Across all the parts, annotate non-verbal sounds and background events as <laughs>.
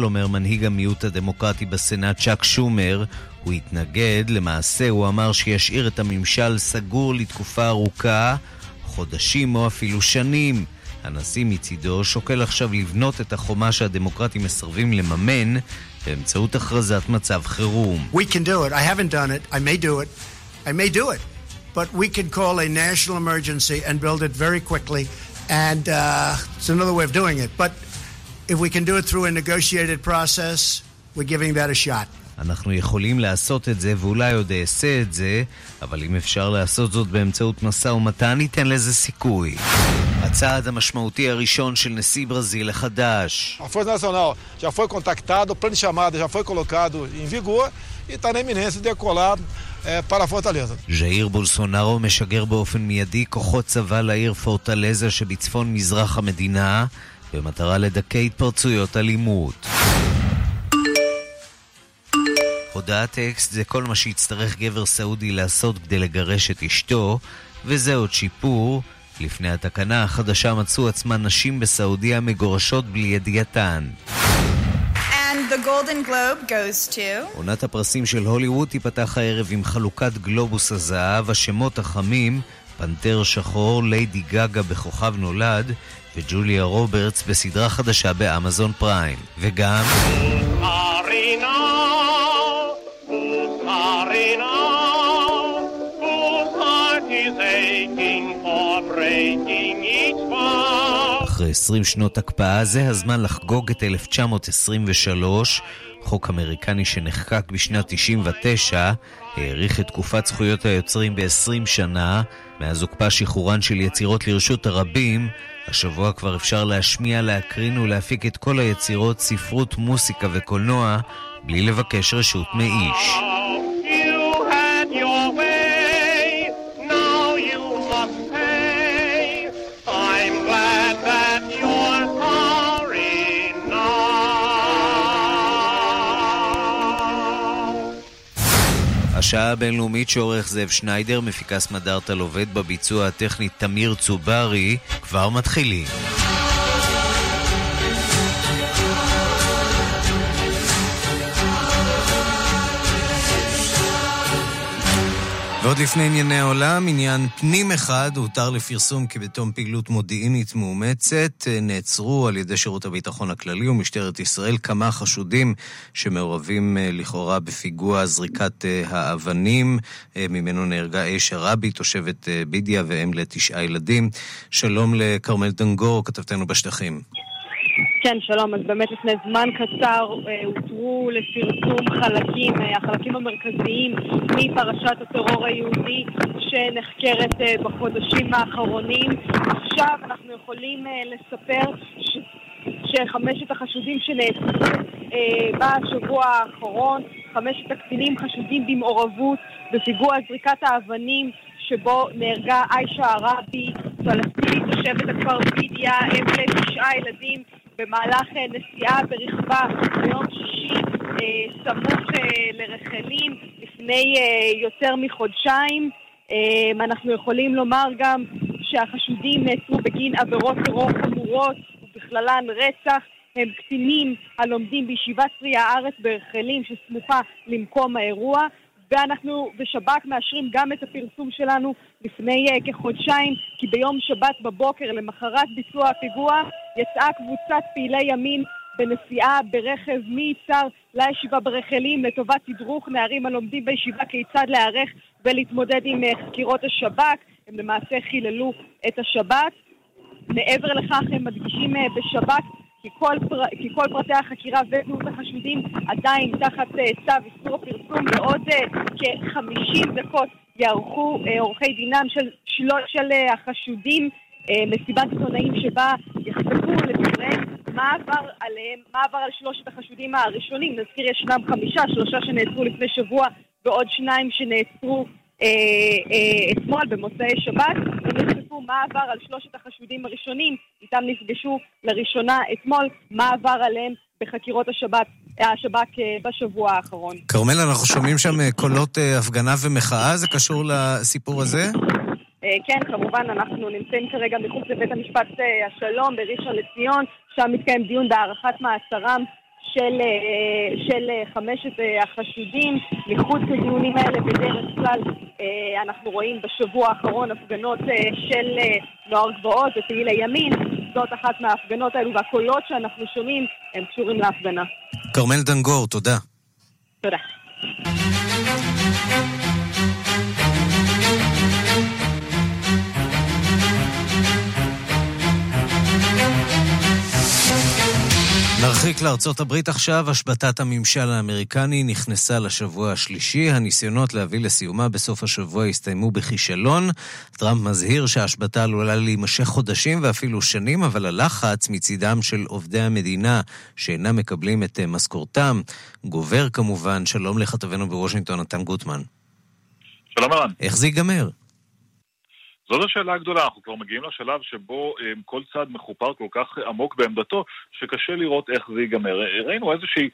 אומר מנהיג המיעוט הדמוקרטי בסנאט צ'אק שומר, הוא התנגד, למעשה הוא אמר שישאיר את הממשל סגור לתקופה ארוכה, חודשים או אפילו שנים. הנשיא מצידו שוקל עכשיו לבנות את החומה שהדמוקרטים מסרבים לממן באמצעות הכרזת מצב חירום. We can do it. I haven't done it. I may do it. I may do it. But we can call a national emergency and build it very quickly. And uh, it's another way of doing it. But if we can do it through a negotiated process, we're giving that a shot. אנחנו יכולים לעשות את זה, ואולי עוד אעשה את זה, אבל אם אפשר לעשות זאת באמצעות משא ומתן, ניתן לזה סיכוי. הצעד המשמעותי הראשון של נשיא ברזיל החדש. A Força Nacional já foi contactado, o plano de chamada já foi colocado em vigor e está na iminência de decolar é, para Fortaleza. ז'איר בולסונארו משגר באופן מיידי כוחות צבא לעיר פורטלזה שבצפון מזרח המדינה, במטרה לדכא התפרצויות אלימות. הודעת טקסט זה כל מה שיצטרך גבר סעודי לעשות כדי לגרש את אשתו, וזה עוד שיפור. לפני התקנה החדשה מצאו עצמן נשים בסעודיה מגורשות בלי ידיעתן. Goes to... עונת הפרסים של הוליווד תיפתח הערב עם חלוקת גלובוס הזהב, השמות החמים, פנתר שחור, ליידי גגה בכוכב נולד, וג'וליה רוברטס בסדרה חדשה באמזון פריים. וגם... אחרי 20 שנות הקפאה זה הזמן לחגוג את 1923. חוק אמריקני שנחקק בשנת 99 האריך את תקופת זכויות היוצרים ב-20 שנה. מאז הוקפא שחרורן של יצירות לרשות הרבים, השבוע כבר אפשר להשמיע, להקרין ולהפיק את כל היצירות, ספרות, מוסיקה וקולנוע, בלי לבקש רשות מאיש. השעה הבינלאומית שעורך זאב שניידר, מפיקס מדארטל עובד בביצוע הטכני תמיר צוברי, כבר מתחילים. ועוד לפני ענייני העולם, עניין פנים אחד הותר לפרסום כי בתום פעילות מודיעינית מאומצת נעצרו על ידי שירות הביטחון הכללי ומשטרת ישראל כמה חשודים שמעורבים לכאורה בפיגוע זריקת האבנים. ממנו נהרגה אש הרבי, תושבת בידיה ואם לתשעה ילדים. שלום לכרמל דנגור, כתבתנו בשטחים. כן, שלום. אז באמת לפני זמן קצר הותרו לפרסום חלקים, החלקים המרכזיים מפרשת הטרור היהודי שנחקרת בחודשים האחרונים. עכשיו אנחנו יכולים לספר ש... שחמשת החשודים שנעצרו בשבוע האחרון, חמשת הקצינים חשודים במעורבות בפיגוע זריקת האבנים שבו נהרגה עיישה ערבי, פלסטינית תושבת הכפר בידיה, אם לתשעה ילדים במהלך נסיעה ברכבה ביום שישי סמוך לרחלים לפני יותר מחודשיים. אנחנו יכולים לומר גם שהחשודים נעצרו בגין עבירות טרור חמורות ובכללן רצח. הם קצינים הלומדים בישיבת צרי הארץ ברחלים שסמוכה למקום האירוע ואנחנו בשב"כ מאשרים גם את הפרסום שלנו לפני uh, כחודשיים, כי ביום שבת בבוקר, למחרת ביצוע הפיגוע, יצאה קבוצת פעילי ימין בנסיעה ברכב מיצהר לישיבה ברחלים לטובת תדרוך נערים הלומדים בישיבה כיצד להיערך ולהתמודד עם uh, חקירות השב"כ. הם למעשה חיללו את השבת. מעבר לכך הם מדגישים uh, בשב"כ כי כל, פר... כי כל פרטי החקירה וזהות החשודים עדיין תחת uh, צו איסור הפרסום בעוד uh, כ-50 דקות יערכו uh, עורכי דינם של, של, של החשודים מסיבת עיתונאים שבה יחשפו לדבריהם מה עבר עליהם, מה עבר על שלושת החשודים הראשונים. נזכיר ישנם חמישה, שלושה שנעצרו לפני שבוע ועוד שניים שנעצרו אה, אה, אתמול במוצאי שבת, הם נחשפו מה עבר על שלושת החשודים הראשונים, איתם נפגשו לראשונה אתמול, מה עבר עליהם בחקירות השב"כ, השב"כ בשבוע האחרון. כרמל, אנחנו שומעים שם קולות הפגנה ומחאה, זה קשור לסיפור הזה? כן, כמובן, אנחנו נמצאים כרגע מחוץ לבית המשפט השלום בראשון לציון, שם מתקיים דיון בהארכת מעצרם של, של חמשת החשודים. מחוץ לדיונים האלה בדרך כלל אנחנו רואים בשבוע האחרון הפגנות של נוער גבוהות ופעילי ימין. זאת אחת מההפגנות האלו, והקולות שאנחנו שומעים הם קשורים להפגנה. כרמל דנגור, תודה. תודה. נרחיק לארצות הברית עכשיו, השבתת הממשל האמריקני נכנסה לשבוע השלישי. הניסיונות להביא לסיומה בסוף השבוע הסתיימו בכישלון. טראמפ מזהיר שההשבתה עלולה להימשך חודשים ואפילו שנים, אבל הלחץ מצידם של עובדי המדינה שאינם מקבלים את משכורתם גובר כמובן. שלום לכתבנו בוושינגטון, נתן גוטמן. שלום ערן. איך זה ייגמר? זאת השאלה הגדולה, אנחנו כבר מגיעים לשלב שבו um, כל צד מחופר כל כך עמוק בעמדתו, שקשה לראות איך זה ייגמר. ראינו איזושהי,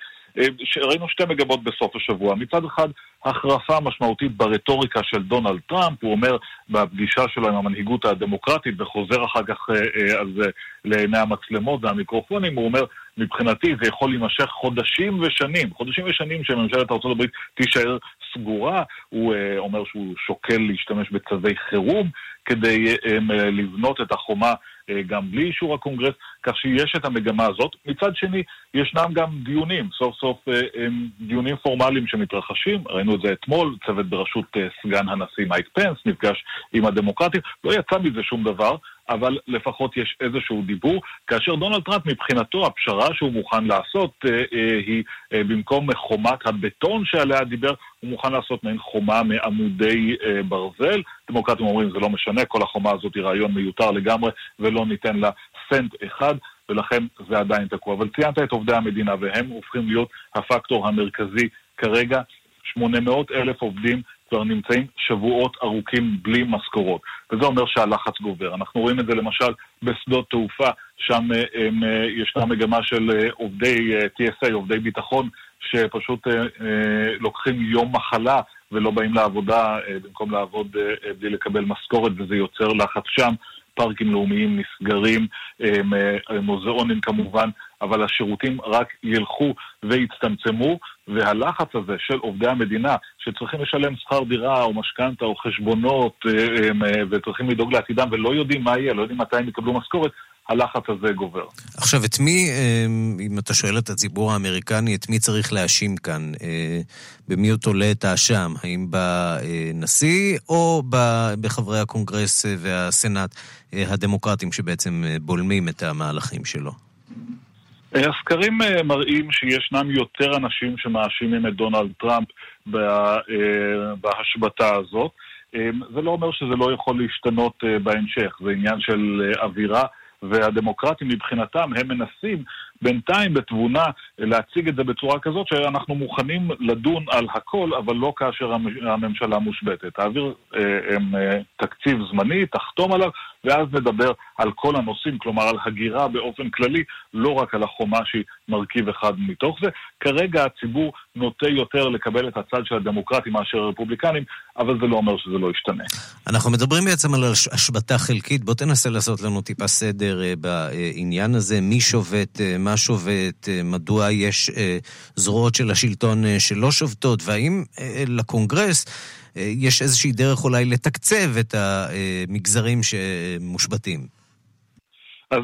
ראינו שתי מגמות בסוף השבוע. מצד אחד, החרפה משמעותית ברטוריקה של דונלד טראמפ, הוא אומר בפגישה שלו עם המנהיגות הדמוקרטית, וחוזר אחר כך על זה לעיני המצלמות והמיקרופונים, הוא אומר, מבחינתי זה יכול להימשך חודשים ושנים, חודשים ושנים שממשלת ארה"ב תישאר סגורה. הוא uh, אומר שהוא שוקל להשתמש בצווי חירום כדי uh, לבנות את החומה uh, גם בלי אישור הקונגרס, כך שיש את המגמה הזאת. מצד שני, ישנם גם דיונים, סוף סוף um, דיונים פורמליים שמתרחשים, ראינו את זה אתמול, צוות בראשות uh, סגן הנשיא מייק פנס נפגש עם הדמוקרטים, לא יצא מזה שום דבר. אבל לפחות יש איזשהו דיבור, כאשר דונלד טראמפ מבחינתו הפשרה שהוא מוכן לעשות אה, אה, היא אה, במקום חומת הבטון שעליה דיבר, הוא מוכן לעשות מעין חומה מעמודי אה, ברזל. דמוקרטים אומרים זה לא משנה, כל החומה הזאת היא רעיון מיותר לגמרי ולא ניתן לה סנט אחד. ולכן זה עדיין תקוע. אבל ציינת את עובדי המדינה, והם הופכים להיות הפקטור המרכזי כרגע. 800 אלף עובדים כבר נמצאים שבועות ארוכים בלי משכורות. וזה אומר שהלחץ גובר. אנחנו רואים את זה למשל בשדות תעופה, שם אה, הם, אה, ישנה מגמה של אה, עובדי TSA, עובדי ביטחון, שפשוט לוקחים יום מחלה ולא באים לעבודה במקום לעבוד בלי לקבל משכורת, וזה יוצר לחץ שם. פארקים לאומיים נסגרים, מוזיאונים כמובן, אבל השירותים רק ילכו ויצטמצמו, והלחץ הזה של עובדי המדינה, שצריכים לשלם שכר דירה או משכנתה או חשבונות, וצריכים לדאוג לעתידם ולא יודעים מה יהיה, לא יודעים מתי הם יקבלו משכורת, הלחץ הזה גובר. עכשיו, את מי, אם אתה שואל את הציבור האמריקני, את מי צריך להאשים כאן? במי הוא תולה את האשם? האם בנשיא או בחברי הקונגרס והסנאט הדמוקרטים שבעצם בולמים את המהלכים שלו? הסקרים מראים שישנם יותר אנשים שמאשימים את דונלד טראמפ בהשבתה הזאת. זה לא אומר שזה לא יכול להשתנות בהמשך, זה עניין של אווירה. והדמוקרטים מבחינתם, הם מנסים בינתיים בתבונה להציג את זה בצורה כזאת שאנחנו מוכנים לדון על הכל, אבל לא כאשר הממשלה מושבתת. תעביר אה, אה, תקציב זמני, תחתום עליו, ואז נדבר על כל הנושאים, כלומר על הגירה באופן כללי, לא רק על החומה שהיא מרכיב אחד מתוך זה. כרגע הציבור נוטה יותר לקבל את הצד של הדמוקרטים מאשר הרפובליקנים, אבל זה לא אומר שזה לא ישתנה. אנחנו מדברים בעצם על השבתה חלקית, בוא תנסה לעשות לנו טיפה סדר אה, בעניין הזה, מי שובת, אה, מה שובת, אה, מדוע יש זרועות של השלטון שלא שובתות, והאם לקונגרס יש איזושהי דרך אולי לתקצב את המגזרים שמושבתים? אז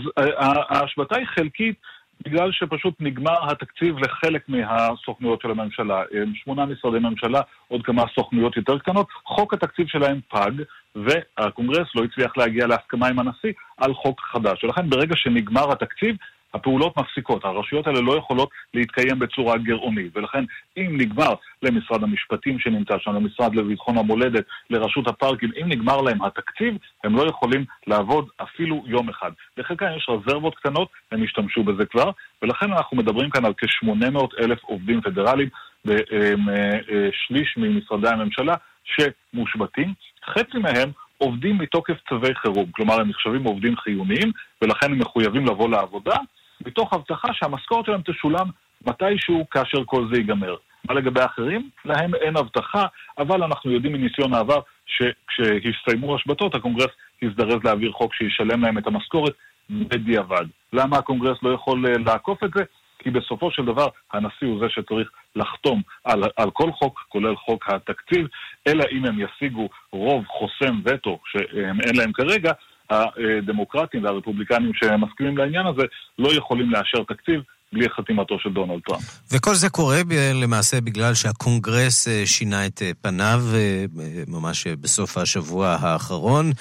ההשבתה היא חלקית בגלל שפשוט נגמר התקציב לחלק מהסוכנויות של הממשלה. שמונה משרדי ממשלה, עוד כמה סוכנויות יותר קטנות. חוק התקציב שלהם פג, והקונגרס לא הצליח להגיע להסכמה עם הנשיא על חוק חדש. ולכן ברגע שנגמר התקציב, הפעולות מפסיקות. הרשויות האלה לא יכולות להתקיים בצורה גרעונית, ולכן אם נגמר למשרד המשפטים שנמצא שם, למשרד לביטחון המולדת, לרשות הפארקים, אם נגמר להם התקציב, הם לא יכולים לעבוד אפילו יום אחד. לחלקם יש רזרבות קטנות, הם השתמשו בזה כבר, ולכן אנחנו מדברים כאן על כ-800 אלף עובדים פדרליים בשליש ממשרדי הממשלה שמושבתים. חצי מהם עובדים מתוקף צווי חירום, כלומר הם נחשבים עובדים חיוניים ולכן הם מחויבים לבוא לעבודה, מתוך הבטחה שהמשכורת שלהם תשולם מתישהו כאשר כל זה ייגמר. מה לגבי האחרים? להם אין הבטחה, אבל אנחנו יודעים מניסיון העבר שכשהסתיימו השבתות, הקונגרס הזדרז להעביר חוק שישלם להם את המשכורת בדיעבד. למה הקונגרס לא יכול אה, לעקוף את זה? כי בסופו של דבר הנשיא הוא זה שצריך לחתום על, על כל חוק, כולל חוק התקציב, אלא אם הם ישיגו רוב חוסם וטו שאין להם כרגע, הדמוקרטים והרפובליקנים שמסכימים לעניין הזה לא יכולים לאשר תקציב בלי חתימתו של דונלד טראמפ. וכל זה קורה למעשה בגלל שהקונגרס אה, שינה את אה, פניו אה, ממש בסוף השבוע האחרון.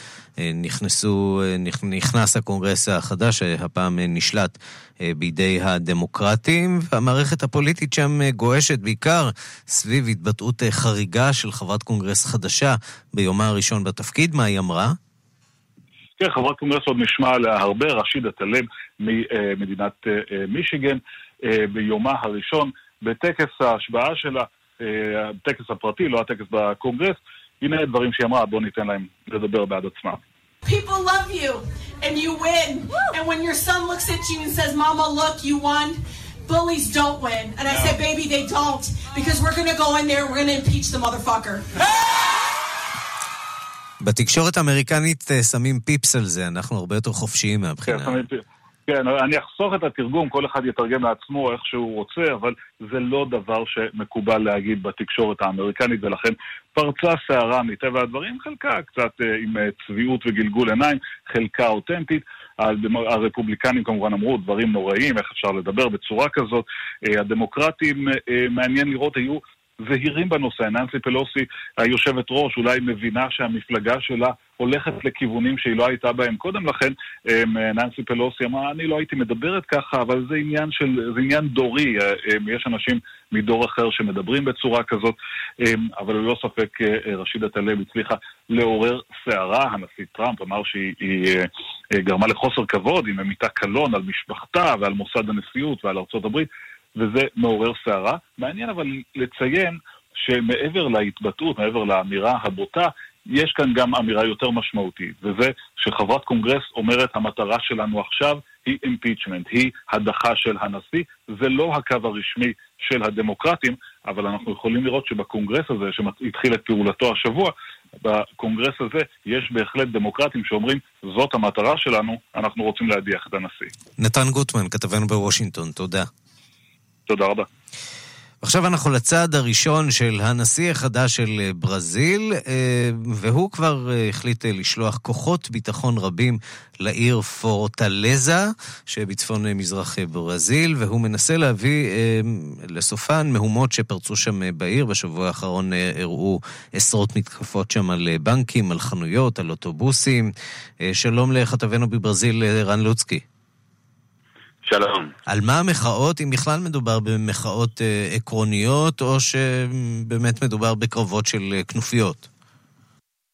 נכנסו, נכנס הקונגרס החדש, הפעם נשלט בידי הדמוקרטים, והמערכת הפוליטית שם גועשת בעיקר סביב התבטאות חריגה של חברת קונגרס חדשה ביומה הראשון בתפקיד. מה היא אמרה? כן, חברת קונגרס עוד נשמע עליה הרבה, רשידה טלב ממדינת אה, אה, מישיגן, אה, ביומה הראשון, בטקס ההשבעה שלה, הטקס הפרטי, לא הטקס בקונגרס, הנה הדברים שהיא אמרה, בואו ניתן להם לדבר בעד עצמם. People love you, and you win. And when your son looks at you and says, Mama, look, you won, bullies don't win. And I no. said, baby, they don't. Because we're going to go in there, we're going to impeach the motherfucker. בתקשורת האמריקנית אה, שמים פיפס על זה, אנחנו הרבה יותר חופשיים מהבחינה. כן, כן, אני אחסוך את התרגום, כל אחד יתרגם לעצמו איך שהוא רוצה, אבל זה לא דבר שמקובל להגיד בתקשורת האמריקנית, ולכן פרצה סערה מטבע הדברים, חלקה קצת אה, עם אה, צביעות וגלגול עיניים, חלקה אותנטית. הרפובליקנים כמובן אמרו דברים נוראים, איך אפשר לדבר בצורה כזאת. הדמוקרטים, מעניין לראות, היו זהירים בנושא. ננסי פלוסי, היושבת ראש, אולי מבינה שהמפלגה שלה הולכת לכיוונים שהיא לא הייתה בהם קודם לכן. אמ, ננסי פלוסי אמרה, אני לא הייתי מדברת ככה, אבל זה עניין, של, זה עניין דורי. אמ, יש אנשים מדור אחר שמדברים בצורה כזאת, אמ, אבל ללא ספק אה, רשידה טלב הצליחה לעורר סערה. הנשיא טראמפ אמר שהיא אה, גרמה לחוסר כבוד, היא ממיתה קלון על משפחתה ועל מוסד הנשיאות ועל ארצות הברית. וזה מעורר סערה. מעניין אבל לציין שמעבר להתבטאות, מעבר לאמירה הבוטה, יש כאן גם אמירה יותר משמעותית, וזה שחברת קונגרס אומרת המטרה שלנו עכשיו היא impeachment, היא הדחה של הנשיא. זה לא הקו הרשמי של הדמוקרטים, אבל אנחנו יכולים לראות שבקונגרס הזה, שהתחיל את פעולתו השבוע, בקונגרס הזה יש בהחלט דמוקרטים שאומרים, זאת המטרה שלנו, אנחנו רוצים להדיח את הנשיא. נתן גוטמן, כתבנו בוושינגטון, תודה. תודה רבה. עכשיו אנחנו לצעד הראשון של הנשיא החדש של אה, ברזיל, אה, והוא כבר אה, החליט לשלוח כוחות ביטחון רבים לעיר פורטלזה, שבצפון מזרח ברזיל, והוא מנסה להביא לסופן מהומות שפרצו שם בעיר. בשבוע האחרון הראו עשרות מתקפות שם על בנקים, על חנויות, על אוטובוסים. שלום לכתבנו בברזיל, רן לוצקי. שלום. על מה המחאות, אם בכלל מדובר במחאות אה, עקרוניות, או שבאמת מדובר בקרבות של אה, כנופיות?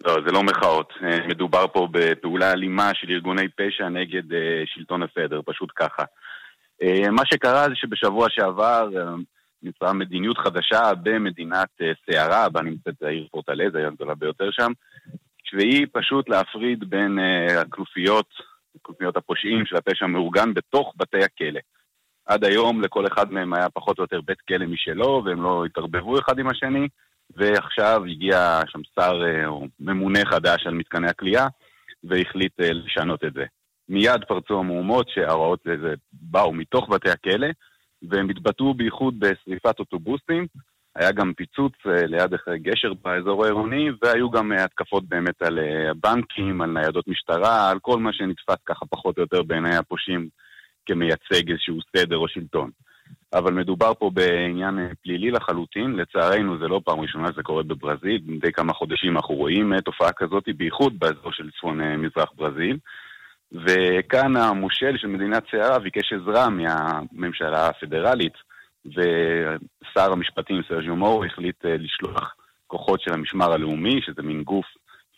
לא, זה לא מחאות. אה, מדובר פה בפעולה אלימה של ארגוני פשע נגד אה, שלטון הפדר, פשוט ככה. אה, מה שקרה זה שבשבוע שעבר אה, נמצאה מדיניות חדשה במדינת אה, סערה, בה נמצאת העיר פורטלזה, העיר הגדולה ביותר שם, והיא פשוט להפריד בין אה, הכנופיות כנופיות הפושעים של הפשע המאורגן בתוך בתי הכלא. עד היום לכל אחד מהם היה פחות או יותר בית כלא משלו, והם לא התערבבו אחד עם השני, ועכשיו הגיע שם שר אה, או ממונה חדש על מתקני הכליאה, והחליט אה, לשנות את זה. מיד פרצו המהומות שההוראות לזה באו מתוך בתי הכלא, והם התבטאו בייחוד בשריפת אוטובוסים, היה גם פיצוץ אה, ליד גשר באזור העירוני, והיו גם אה, התקפות באמת על אה, הבנקים, על ניידות משטרה, על כל מה שנתפס ככה פחות או יותר בעיני הפושעים כמייצג איזשהו סדר או שלטון. אבל מדובר פה בעניין פלילי לחלוטין, לצערנו זה לא פעם ראשונה שזה קורה בברזיל, מדי כמה חודשים אנחנו רואים תופעה כזאת, בייחוד באזור של צפון מזרח ברזיל. וכאן המושל של מדינת סערה ביקש עזרה מהממשלה הפדרלית ושר המשפטים סרג'יו מור החליט אה, לשלוח כוחות של המשמר הלאומי, שזה מין גוף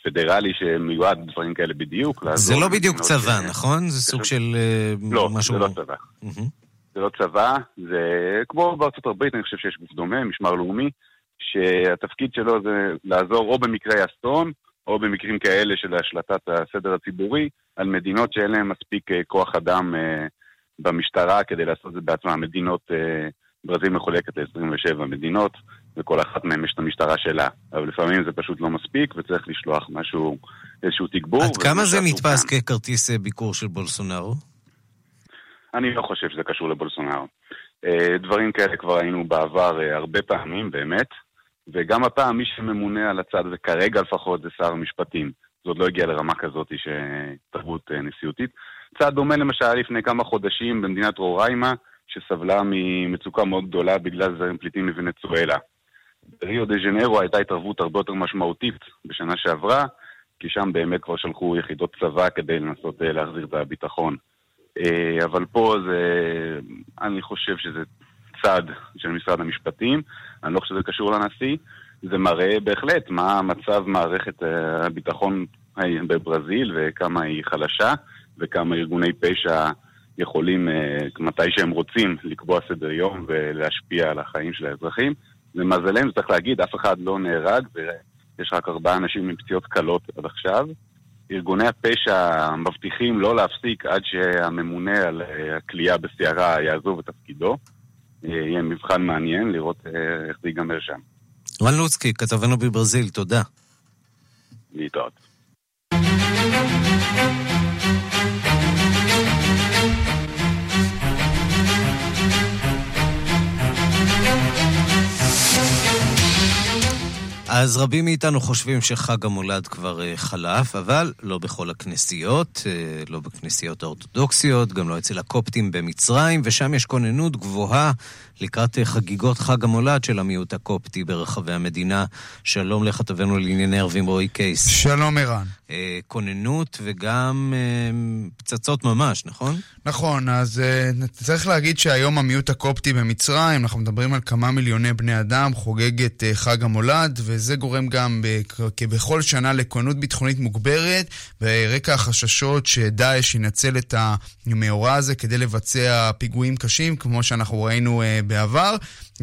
פדרלי שמיועד לדברים כאלה בדיוק. זה לא בדיוק צבא, ש... נכון? זה סוג של אה, לא, משהו... לא, זה לא צבא. Mm-hmm. זה לא צבא, זה כמו בארצות הברית, אני חושב שיש גוף דומה, משמר לאומי, שהתפקיד שלו זה לעזור או במקרי אסון, או במקרים כאלה של השלטת הסדר הציבורי, על מדינות שאין להן מספיק אה, כוח אדם במשטרה כדי לעשות את זה בעצמם. מדינות ברזיל מחולקת ל-27 מדינות, וכל אחת מהן יש את המשטרה שלה. אבל לפעמים זה פשוט לא מספיק, וצריך לשלוח משהו, איזשהו תגבור. עד כמה זה נתפס כאן. ככרטיס אה, ביקור של בולסונארו? אני לא חושב שזה קשור לבולסונארו. דברים כאלה כבר היינו בעבר הרבה פעמים, באמת, וגם הפעם מי שממונה על הצד הזה, כרגע לפחות, זה שר המשפטים. זה עוד לא הגיע לרמה כזאת שתרבות נשיאותית. צעד דומה למשל לפני כמה חודשים במדינת רוריימה, שסבלה ממצוקה מאוד גדולה בגלל זרים פליטים מוונצואלה. בריו דה ז'נרו הייתה התערבות הרבה יותר משמעותית בשנה שעברה, כי שם באמת כבר שלחו יחידות צבא כדי לנסות אה, להחזיר את הביטחון. אה, אבל פה זה, אני חושב שזה צעד של משרד המשפטים, אני לא חושב שזה קשור לנשיא, זה מראה בהחלט מה מצב מערכת אה, הביטחון בברזיל וכמה היא חלשה וכמה ארגוני פשע יכולים, מתי שהם רוצים, לקבוע סדר יום ולהשפיע על החיים של האזרחים. למזלנו, צריך להגיד, אף אחד לא נהרג, ויש רק ארבעה אנשים עם פציעות קלות עד עכשיו. ארגוני הפשע מבטיחים לא להפסיק עד שהממונה על אה, הכלייה בסערה יעזוב את תפקידו. אה, יהיה מבחן מעניין לראות אה, איך זה ייגמר שם. רן לוצקי, כתבנו בברזיל, תודה. להתראות. אז רבים מאיתנו חושבים שחג המולד כבר אה, חלף, אבל לא בכל הכנסיות, אה, לא בכנסיות האורתודוקסיות, גם לא אצל הקופטים במצרים, ושם יש כוננות גבוהה לקראת אה, חגיגות חג המולד של המיעוט הקופטי ברחבי המדינה. שלום לכתבנו לענייני ערבים רועי קייס. שלום ערן. כוננות וגם פצצות ממש, נכון? נכון, אז צריך להגיד שהיום המיעוט הקופטי במצרים, אנחנו מדברים על כמה מיליוני בני אדם, חוגג את חג המולד, וזה גורם גם כבכל שנה לכוננות ביטחונית מוגברת, ברקע החששות שדאעש ינצל את המאורע הזה כדי לבצע פיגועים קשים, כמו שאנחנו ראינו uh, בעבר.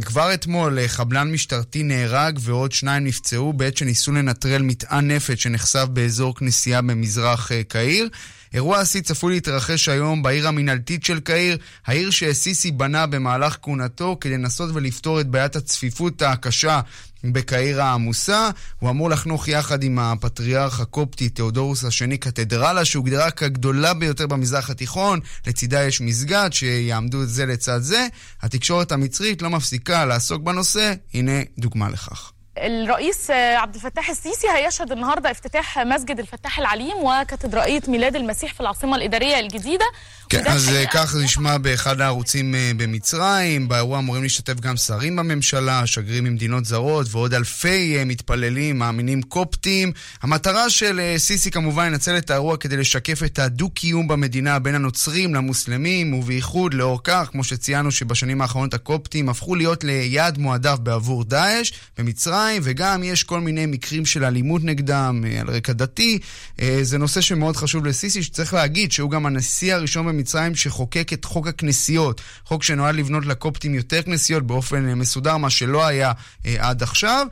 כבר אתמול uh, חבלן משטרתי נהרג ועוד שניים נפצעו בעת שניסו לנטרל מטען נפץ שנחשף באזור כנסייה במזרח uh, קהיר. אירוע השיא צפוי להתרחש היום בעיר המינהלתית של קהיר, העיר שסיסי בנה במהלך כהונתו כדי לנסות ולפתור את בעיית הצפיפות הקשה בקהיר העמוסה. הוא אמור לחנוך יחד עם הפטריארך הקופטי תאודורוס השני קתדרלה, שהוגדרה כגדולה ביותר במזרח התיכון. לצידה יש מסגד שיעמדו זה לצד זה. התקשורת המצרית לא מפסיקה לעסוק בנושא, הנה דוגמה לכך. الرئيس عبد الفتاح السيسي هيشهد النهارده افتتاح مسجد الفتاح العليم وكاتدرائية ميلاد المسيح في العاصمة الإدارية الجديدة. כן, אז כך זה נשמע באחד הערוצים במצרים. באירוע אמורים להשתתף גם שרים בממשלה, שגרירים ממדינות זרות ועוד אלפי מתפללים, מאמינים קופטים. המטרה של סיסי כמובן לנצל את האירוע כדי לשקף את הדו-קיום במדינה בין הנוצרים למוסלמים, ובייחוד לאור כך, כמו שציינו שבשנים האחרונות הקופטים הפכו להיות ליעד מועדף בעבור דאעש במצרים. במצרים, וגם יש כל מיני מקרים של אלימות נגדם אה, על רקע דתי. אה, זה נושא שמאוד חשוב לסיסי, שצריך להגיד שהוא גם הנשיא הראשון במצרים שחוקק את חוק הכנסיות, חוק שנועד לבנות לקופטים יותר כנסיות באופן אה, מסודר, מה שלא היה עד עכשיו,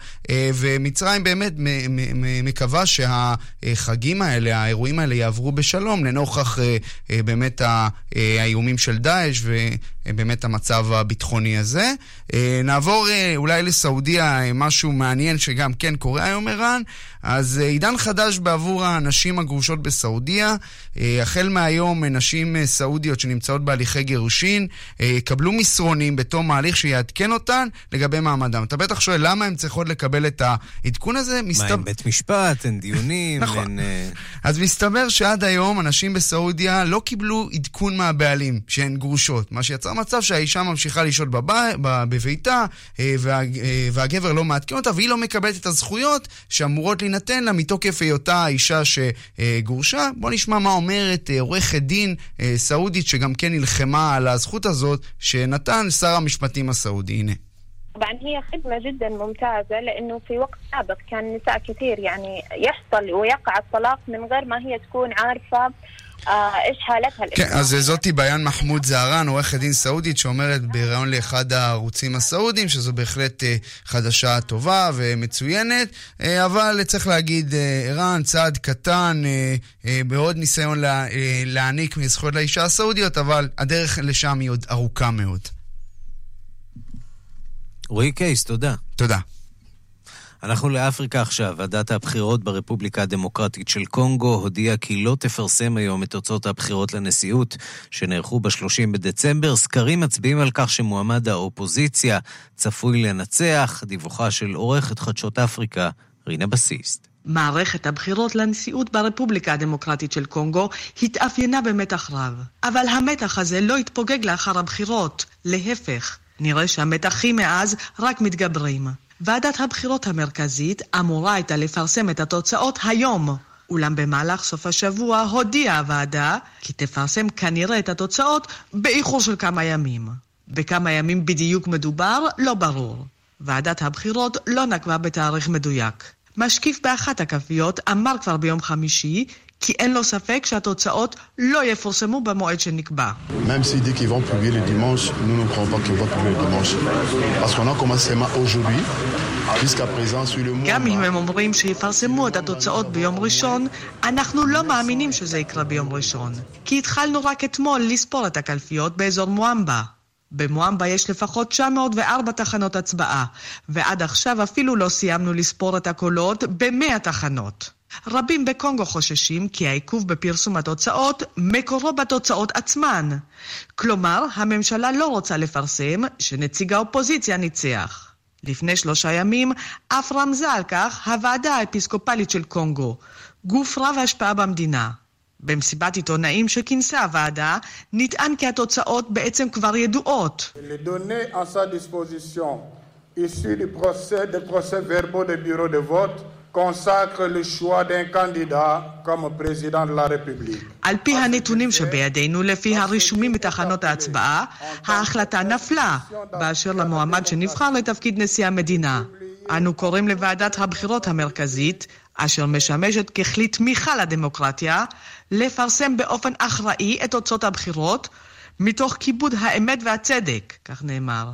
ומצרים באמת מקווה שהחגים האלה, האירועים האלה יעברו בשלום, לנוכח באמת האיומים של דאעש ובאמת המצב הביטחוני הזה. נעבור אולי לסעודיה, משהו מעניין שגם כן קורה היום, ערן. אז אה, עידן חדש בעבור הנשים הגרושות בסעודיה. אה, החל מהיום נשים אה, סעודיות שנמצאות בהליכי גירושין יקבלו מסרונים בתום ההליך שיעדכן אותן לגבי מעמדם. אתה בטח שואל למה הן צריכות לקבל את העדכון הזה? מה, מסת... אין בית משפט, אין דיונים, <laughs> נכון. אין... אז מסתבר שעד היום הנשים בסעודיה לא קיבלו עדכון מהבעלים שהן גרושות, מה שיצר מצב שהאישה ממשיכה לשהות בביתה וה... והגבר לא מעדכן אותה והיא לא מקבלת את הזכויות שאמורות להינתן לה מתוקף היותה אישה שגורשה. בוא נשמע מה אומרת אה, עורכת דין אה, סעודית שגם כן נלחמה על הזכות הזאת שנתן שר המשפטים הסעודי. הנה. طبعا هي خدمة جدا ممتازة لأنه في وقت سابق كان نساء كثير يعني يحصل ويقع الطلاق من غير ما هي تكون عارفة כן, אז זאתי ביאן מחמוד זהרן, עורכת דין סעודית, שאומרת בריאיון לאחד הערוצים הסעודיים, שזו בהחלט אה, חדשה טובה ומצוינת, אה, אבל צריך להגיד, אה, ערן, צעד קטן בעוד ניסיון להעניק זכויות לאישה הסעודיות, אבל הדרך לשם היא עוד ארוכה מאוד. רועי קייס, תודה. תודה. אנחנו לאפריקה עכשיו. ועדת הבחירות ברפובליקה הדמוקרטית של קונגו הודיעה כי לא תפרסם היום את תוצאות הבחירות לנשיאות שנערכו ב-30 בדצמבר. סקרים מצביעים על כך שמועמד האופוזיציה צפוי לנצח. דיווחה של עורכת חדשות אפריקה, רינה בסיסט. מערכת הבחירות לנשיאות ברפובליקה הדמוקרטית של קונגו התאפיינה במתח רב. אבל המתח הזה לא התפוגג לאחר הבחירות, להפך. נראה שהמתחים מאז רק מתגברים. ועדת הבחירות המרכזית אמורה הייתה לפרסם את התוצאות היום. אולם במהלך סוף השבוע הודיעה הוועדה כי תפרסם כנראה את התוצאות באיחור של כמה ימים. בכמה ימים בדיוק מדובר, לא ברור. ועדת הבחירות לא נקבה בתאריך מדויק. משקיף באחת הקלפיות אמר כבר ביום חמישי כי אין לו ספק שהתוצאות לא יפורסמו במועד שנקבע. גם אם הם אומרים שיפרסמו את התוצאות ביום ראשון, אנחנו לא מאמינים שזה יקרה ביום ראשון. כי התחלנו רק אתמול לספור את הקלפיות באזור מואמבה. במואמבה יש לפחות 904 תחנות הצבעה, ועד עכשיו אפילו לא סיימנו לספור את הקולות ב-100 תחנות. רבים בקונגו חוששים כי העיכוב בפרסום התוצאות מקורו בתוצאות עצמן. כלומר, הממשלה לא רוצה לפרסם שנציג האופוזיציה ניצח. לפני שלושה ימים אף רמזה על כך הוועדה האפיסקופלית של קונגו, גוף רב השפעה במדינה. במסיבת עיתונאים שכינסה הוועדה, נטען כי התוצאות בעצם כבר ידועות. על פי הנתונים שבידינו, לפי הרישומים מתחנות ההצבעה, ההחלטה נפלה באשר למועמד שנבחר לתפקיד נשיא המדינה. אנו קוראים לוועדת הבחירות המרכזית, אשר משמשת ככלי תמיכה לדמוקרטיה, לפרסם באופן אחראי את תוצאות הבחירות, מתוך כיבוד האמת והצדק, כך נאמר.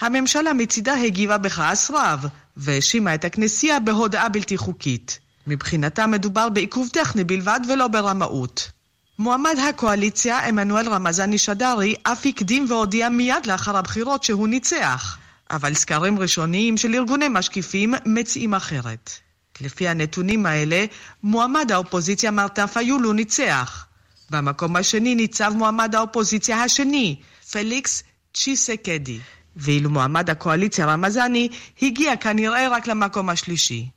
הממשלה מצידה הגיבה בכעס רב, והאשימה את הכנסייה בהודעה בלתי חוקית. מבחינתה מדובר בעיכוב טכני בלבד ולא ברמאות. מועמד הקואליציה, עמנואל רמזני שדרי, אף הקדים והודיע מיד לאחר הבחירות שהוא ניצח. אבל סקרים ראשוניים של ארגוני משקיפים מציעים אחרת. לפי הנתונים האלה, מועמד האופוזיציה מרטה פיולו ניצח. במקום השני ניצב מועמד האופוזיציה השני, פליקס צ'יסקדי. ואילו מועמד הקואליציה רמזני הגיע כנראה רק למקום השלישי.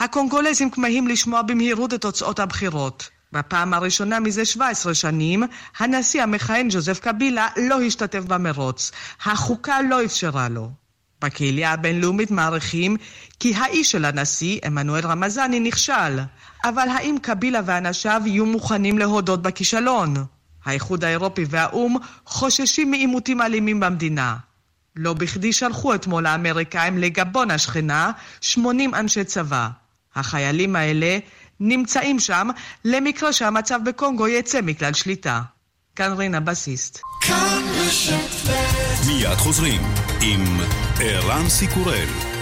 הקונגולזים כמהים לשמוע במהירות את תוצאות הבחירות. בפעם הראשונה מזה 17 שנים, הנשיא המכהן ג'וזף קבילה לא השתתף במרוץ. החוקה לא אפשרה לו. בקהילה הבינלאומית מעריכים כי האיש של הנשיא, עמנואל רמזני, נכשל. אבל האם קבילה ואנשיו יהיו מוכנים להודות בכישלון? האיחוד האירופי והאו"ם חוששים מעימותים אלימים במדינה. לא בכדי שלחו אתמול האמריקאים לגבון השכנה 80 אנשי צבא. החיילים האלה נמצאים שם למקרה שהמצב בקונגו יצא מכלל שליטה. כאן רינה בסיסט. מיד חוזרים עם ערן סיקורל.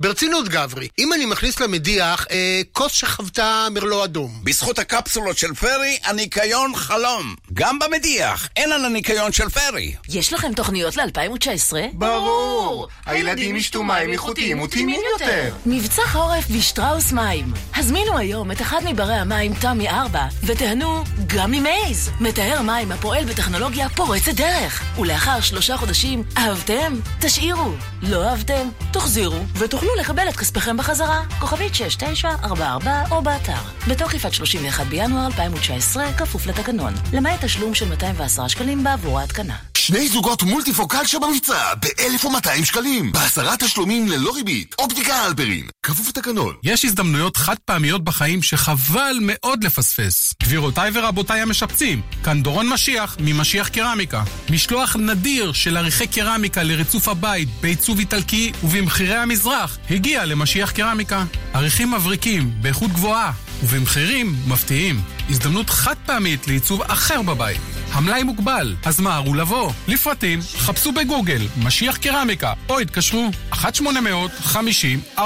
ברצינות גברי, אם אני מכניס למדיח אה, כוס שחוותה מרלו אדום. בזכות הקפסולות של פרי, הניקיון חלום. גם במדיח, אין על הניקיון של פרי. יש לכם תוכניות ל-2019? ברור! הילדים ישתו מים איכותיים וטעימים יותר. מבצע חורף ושטראוס מים. הזמינו היום את אחד מברי המים תמי 4 ותיהנו גם ממייז. מטהר מים הפועל בטכנולוגיה פורצת דרך. ולאחר שלושה חודשים, אהבתם? תשאירו. לא אהבתם? תחזירו ותוכלו תוכלו לקבל את כספיכם בחזרה, כוכבית 6944 או באתר. בתוקף עד 31 בינואר 2019, כפוף לתקנון. למעט תשלום של 210 שקלים בעבור ההתקנה. שני זוגות מולטיפוקל שבמבצע ב-1,200 שקלים. בעשרה תשלומים ללא ריבית. אופטיקה אלפרין. כפוף לתקנון. יש הזדמנויות חד פעמיות בחיים שחבל מאוד לפספס. גבירותיי ורבותיי המשפצים, כאן דורון משיח ממשיח קרמיקה. משלוח נדיר של עריכי קרמיקה לריצוף הבית בעיצוב איטלקי ובמחירי המזרח הגיע למשיח קרמיקה. עריכים מבריקים, באיכות גבוהה ובמחירים מפתיעים. הזדמנות חד פעמית לעיצוב אחר בבית. המלאי מוגבל, אז מהרו לבוא. לפרטים, חפשו בגוגל, משיח קרמיקה, או התקשרו 1-800-50-40-90.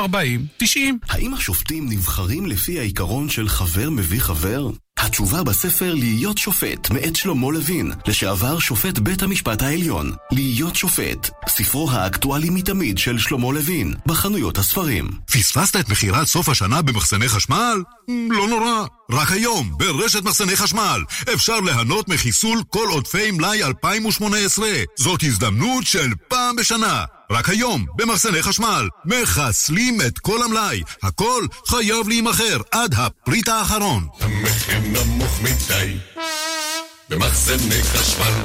האם השופטים נבחרים לפי העיקרון של חבר מביא חבר? התשובה בספר להיות שופט, מאת שלמה לוין, לשעבר שופט בית המשפט העליון. להיות שופט, ספרו האקטואלי מתמיד של שלמה לוין, בחנויות הספרים. פספסת את מכירת סוף השנה במחסני חשמל? לא נורא. רק היום, ברשת מחסני חשמל, אפשר ליהנות מחיסול כל עודפי מלאי 2018. זאת הזדמנות של פעם בשנה. רק היום, במחסני חשמל, מחסלים את כל המלאי. הכל חייב להימכר עד הפריט האחרון. המחיר נמוך מדי, במחסני חשמל.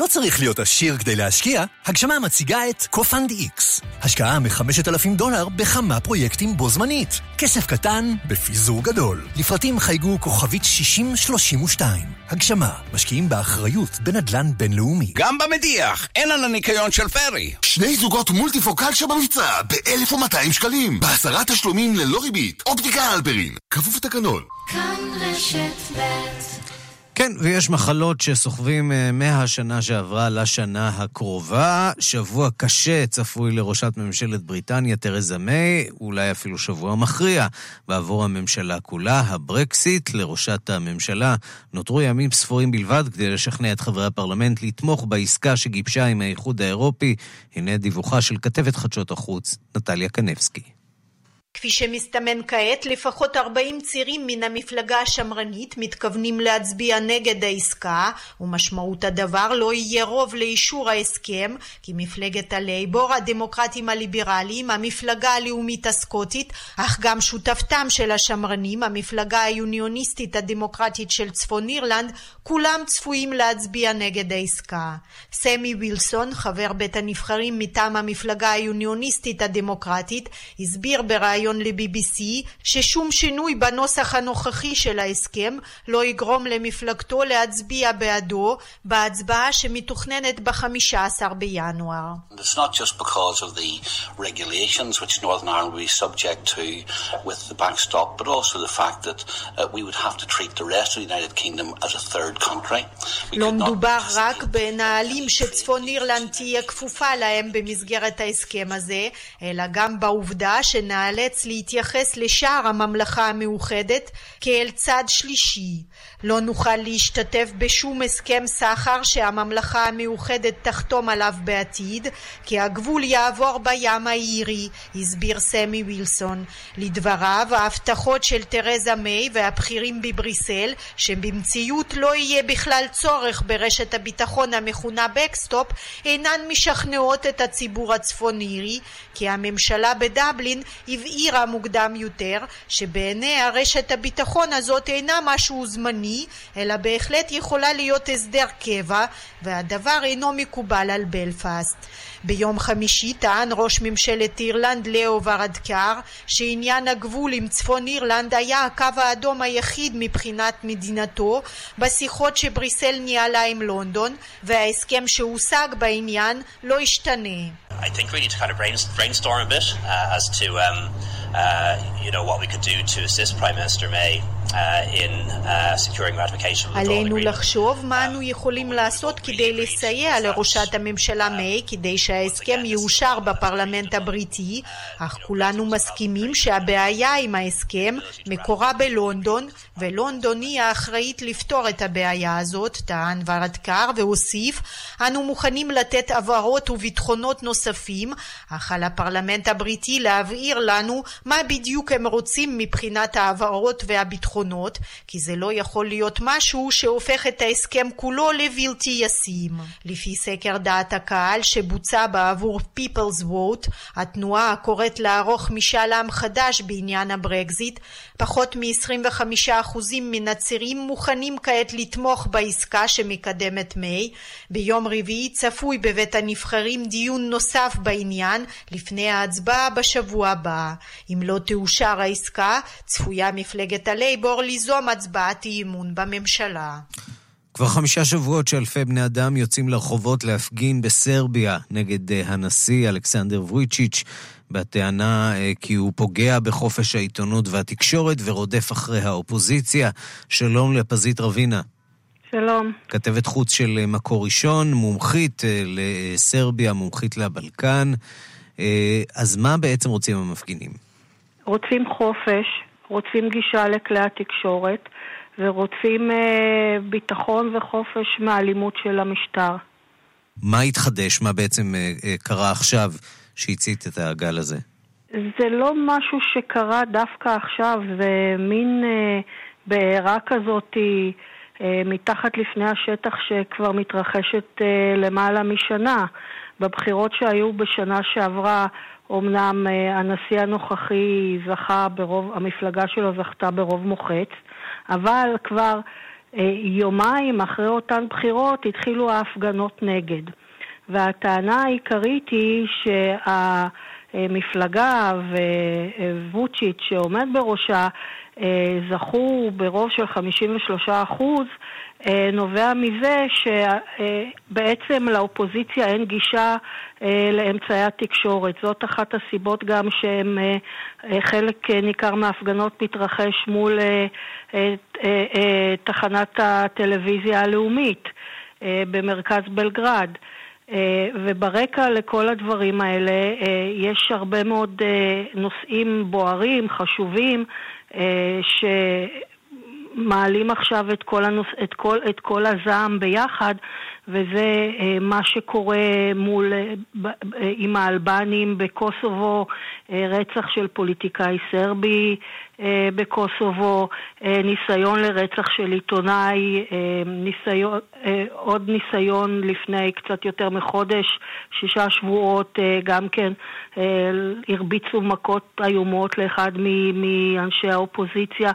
לא צריך להיות עשיר כדי להשקיע, הגשמה מציגה את קופנד X. השקעה מ-5,000 דולר בכמה פרויקטים בו זמנית. כסף קטן בפיזור גדול. לפרטים חייגו כוכבית 6032. הגשמה, משקיעים באחריות בנדל"ן בינלאומי. גם במדיח, אין על הניקיון של פרי. שני זוגות מולטיפוקל שבמבצע ב-1,200 שקלים. בעשרה תשלומים ללא ריבית. אופטיקה אלפרין. כפוף לתקנון. כאן רשת ב' כן, ויש מחלות שסוחבים אה, מהשנה שעברה לשנה הקרובה. שבוע קשה צפוי לראשת ממשלת בריטניה, תרזה מיי, אולי אפילו שבוע מכריע בעבור הממשלה כולה. הברקסיט לראשת הממשלה נותרו ימים ספורים בלבד כדי לשכנע את חברי הפרלמנט לתמוך בעסקה שגיבשה עם האיחוד האירופי. הנה דיווחה של כתבת חדשות החוץ, נטליה קנבסקי. כפי שמסתמן כעת, לפחות 40 צירים מן המפלגה השמרנית מתכוונים להצביע נגד העסקה, ומשמעות הדבר לא יהיה רוב לאישור ההסכם, כי מפלגת הלייבור, הדמוקרטים הליברליים, המפלגה הלאומית הסקוטית, אך גם שותפתם של השמרנים, המפלגה היוניוניסטית הדמוקרטית של צפון אירלנד, כולם צפויים להצביע נגד העסקה. סמי וילסון, חבר בית הנבחרים מטעם המפלגה היוניוניסטית הדמוקרטית, הסביר בריאיון בריאיון ל-BBC ששום שינוי בנוסח הנוכחי של ההסכם לא יגרום למפלגתו להצביע בעדו בהצבעה שמתוכננת ב-15 בינואר. It's not just because of the regulations which Northern Ireland will be subject to with the backstop, but also the fact that uh, we would have to treat the rest of the United Kingdom as a third country. לא מדובר רק בנהלים שצפון אירלנד תהיה כפופה להם במסגרת ההסכם הזה, אלא גם בעובדה שנאלץ להתייחס לשאר הממלכה המאוחדת כאל צד שלישי. לא נוכל להשתתף בשום הסכם סחר שהממלכה המאוחדת תחתום עליו בעתיד, כי הגבול יעבור בים האירי, הסביר סמי וילסון. לדבריו, ההבטחות של תרזה מיי והבכירים בבריסל, שבמציאות לא יהיה בכלל צורך ברשת הביטחון המכונה backstop, אינן משכנעות את הציבור הצפון אירי, כי הממשלה בדבלין הבהירה מוקדם יותר, שבעיני הרשת הביטחון הזאת אינה משהו זמני, אלא בהחלט יכולה להיות הסדר קבע, והדבר אינו מקובל על בלפאסט. ביום חמישי טען ראש ממשלת אירלנד לאו ורדקר שעניין הגבול עם צפון אירלנד היה הקו האדום היחיד מבחינת מדינתו בשיחות שבריסל ניהלה עם לונדון וההסכם שהושג בעניין לא ישתנה. I think we need to kind of brainstorm a bit uh, as to um, uh, you know what we could do to assist Prime Minister May עלינו לחשוב מה אנו יכולים לעשות כדי לסייע לראשת הממשלה מיי כדי שההסכם יאושר בפרלמנט הבריטי, אך כולנו מסכימים שהבעיה עם ההסכם מקורה בלונדון, ולונדון היא האחראית לפתור את הבעיה הזאת, טען ורדקר, והוסיף, אנו מוכנים לתת הבהרות וביטחונות נוספים, אך על הפרלמנט הבריטי להבהיר לנו מה בדיוק הם רוצים מבחינת ההבהרות והביטחונות כי זה לא יכול להיות משהו שהופך את ההסכם כולו לבלתי ישים. לפי סקר דעת הקהל שבוצע בעבור People's Vote, התנועה הקוראת לערוך משאל עם חדש בעניין הברקזיט, פחות מ-25% מן הצירים מוכנים כעת לתמוך בעסקה שמקדמת מיי. ביום רביעי צפוי בבית הנבחרים דיון נוסף בעניין לפני ההצבעה בשבוע הבא. אם לא תאושר העסקה, צפויה מפלגת הלייבור ליזום הצבעת אי אמון בממשלה. כבר חמישה שבועות שאלפי בני אדם יוצאים לרחובות להפגין בסרביה נגד אה, הנשיא אלכסנדר וויצ'יץ' בטענה אה, כי הוא פוגע בחופש העיתונות והתקשורת ורודף אחרי האופוזיציה. שלום לפזית רבינה. שלום. כתבת חוץ של אה, מקור ראשון, מומחית לסרביה, מומחית לבלקן. אז מה בעצם רוצים המפגינים? רוצים חופש, רוצים גישה לכלי התקשורת, ורוצים אה, ביטחון וחופש מהאלימות של המשטר. מה התחדש? מה בעצם אה, אה, קרה עכשיו שהצית את הגל הזה? זה לא משהו שקרה דווקא עכשיו, זה מין אה, בעירה כזאת אה, מתחת לפני השטח שכבר מתרחשת אה, למעלה משנה. בבחירות שהיו בשנה שעברה, אמנם אה, הנשיא הנוכחי זכה ברוב, המפלגה שלו זכתה ברוב מוחץ, אבל כבר אה, יומיים אחרי אותן בחירות התחילו ההפגנות נגד. והטענה העיקרית היא שהמפלגה וווצ'יץ' שעומד בראשה אה, זכו ברוב של 53 אחוז נובע מזה שבעצם לאופוזיציה אין גישה אה, לאמצעי התקשורת. זאת אחת הסיבות גם שהם חלק ניכר מההפגנות מתרחש מול תחנת הטלוויזיה הלאומית במרכז בלגרד. וברקע לכל הדברים האלה יש הרבה מאוד נושאים בוערים, חשובים, ש... מעלים עכשיו את כל, הנוס, את כל, את כל הזעם ביחד, וזה אה, מה שקורה מול, אה, אה, עם האלבנים בקוסובו, רצח של פוליטיקאי סרבי בקוסובו, ניסיון לרצח של עיתונאי, ניסיון, עוד ניסיון לפני קצת יותר מחודש, שישה שבועות, גם כן הרביצו מכות איומות לאחד מאנשי האופוזיציה.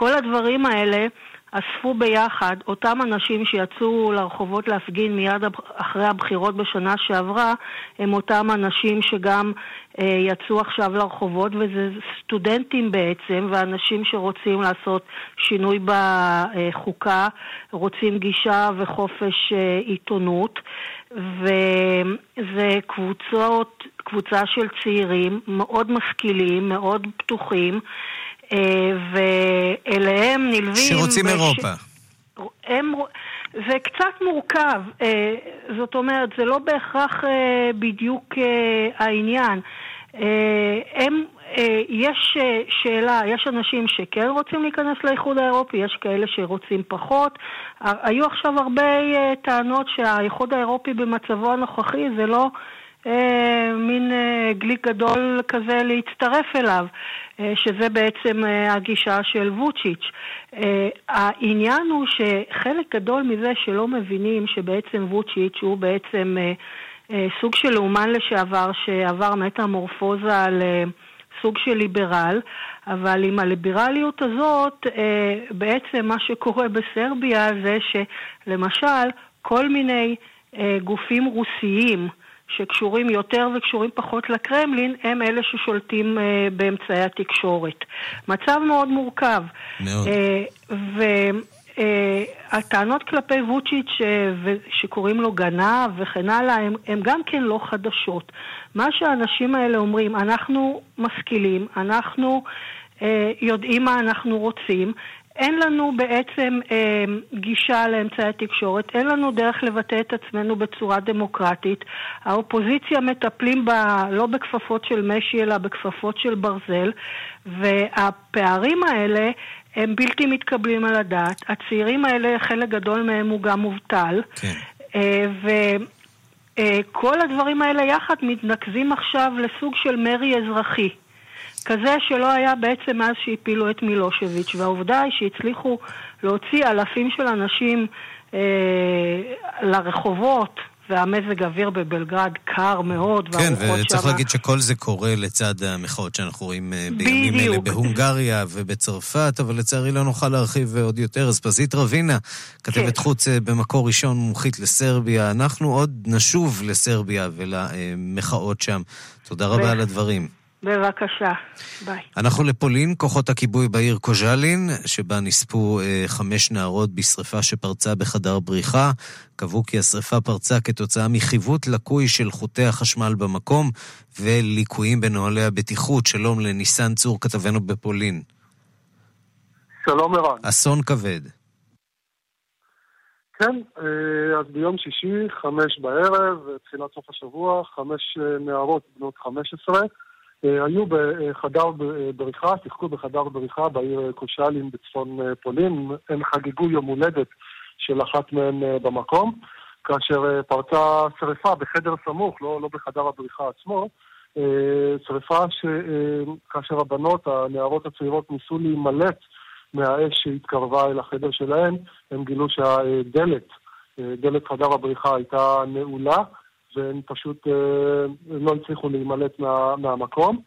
כל הדברים האלה אספו ביחד אותם אנשים שיצאו לרחובות להפגין מיד אחרי הבחירות בשנה שעברה, הם אותם אנשים שגם אה, יצאו עכשיו לרחובות, וזה סטודנטים בעצם, ואנשים שרוצים לעשות שינוי בחוקה, רוצים גישה וחופש אה, עיתונות, וזה קבוצות, קבוצה של צעירים מאוד משכילים, מאוד פתוחים. אה, ואליהם נלווים... שרוצים בש... אירופה. הם... זה קצת מורכב, אה, זאת אומרת, זה לא בהכרח אה, בדיוק העניין. הם, יש שאלה, יש אנשים שכן רוצים להיכנס לאיחוד האירופי, יש כאלה שרוצים פחות. היו עכשיו הרבה טענות שהאיחוד האירופי במצבו הנוכחי זה לא אה, מין אה, גליק גדול כזה להצטרף אליו, אה, שזה בעצם אה, הגישה של ווצ'יץ'. אה, העניין הוא שחלק גדול מזה שלא מבינים שבעצם ווצ'יץ' הוא בעצם אה, אה, סוג של לאומן לשעבר שעבר מטמורפוזה על... אה, סוג של ליברל, אבל עם הליברליות הזאת, אה, בעצם מה שקורה בסרביה זה שלמשל כל מיני אה, גופים רוסיים שקשורים יותר וקשורים פחות לקרמלין, הם אלה ששולטים uh, באמצעי התקשורת. מצב מאוד מורכב. מאוד. Uh, והטענות uh, כלפי ווצ'יץ' שקוראים לו גנב וכן הלאה, הם, הם גם כן לא חדשות. מה שהאנשים האלה אומרים, אנחנו משכילים, אנחנו uh, יודעים מה אנחנו רוצים, אין לנו בעצם אה, גישה לאמצעי התקשורת, אין לנו דרך לבטא את עצמנו בצורה דמוקרטית. האופוזיציה מטפלים בה לא בכפפות של משי אלא בכפפות של ברזל, והפערים האלה הם בלתי מתקבלים על הדעת. הצעירים האלה, חלק גדול מהם הוא גם מובטל. כן. אה, וכל אה, הדברים האלה יחד מתנקזים עכשיו לסוג של מרי אזרחי. כזה שלא היה בעצם מאז שהפילו את מילושביץ', והעובדה היא שהצליחו להוציא אלפים של אנשים אה, לרחובות, והמזג אוויר בבלגרד קר מאוד. כן, וצריך שמה... להגיד שכל זה קורה לצד המחאות שאנחנו רואים אה, בימים אלה בהונגריה ובצרפת, אבל לצערי לא נוכל להרחיב עוד יותר. אספזית רבינה, כתבת כן. חוץ אה, במקור ראשון מומחית לסרביה. אנחנו עוד נשוב לסרביה ולמחאות שם. תודה רבה ו... על הדברים. בבקשה, ביי. אנחנו לפולין, כוחות הכיבוי בעיר קוז'לין, שבה נספו אה, חמש נערות בשרפה שפרצה בחדר בריחה. קבעו כי השרפה פרצה כתוצאה מחיווט לקוי של חוטי החשמל במקום וליקויים בנוהלי הבטיחות. שלום לניסן צור, כתבנו בפולין. שלום ערן. אסון כבד. כן, אה, אז ביום שישי, חמש בערב, תחילת סוף השבוע, חמש אה, נערות בנות חמש עשרה. היו בחדר בריחה, שיחקו בחדר בריחה בעיר קושאלין בצפון פולין. הם חגגו יום הולדת של אחת מהן במקום, כאשר פרצה שרפה בחדר סמוך, לא, לא בחדר הבריחה עצמו. שרפה שכאשר הבנות, הנערות הצעירות, ניסו להימלט מהאש שהתקרבה אל החדר שלהן, הם גילו שהדלת, דלת חדר הבריחה הייתה נעולה, והם פשוט לא הצליחו להימלט מה, מהמקום.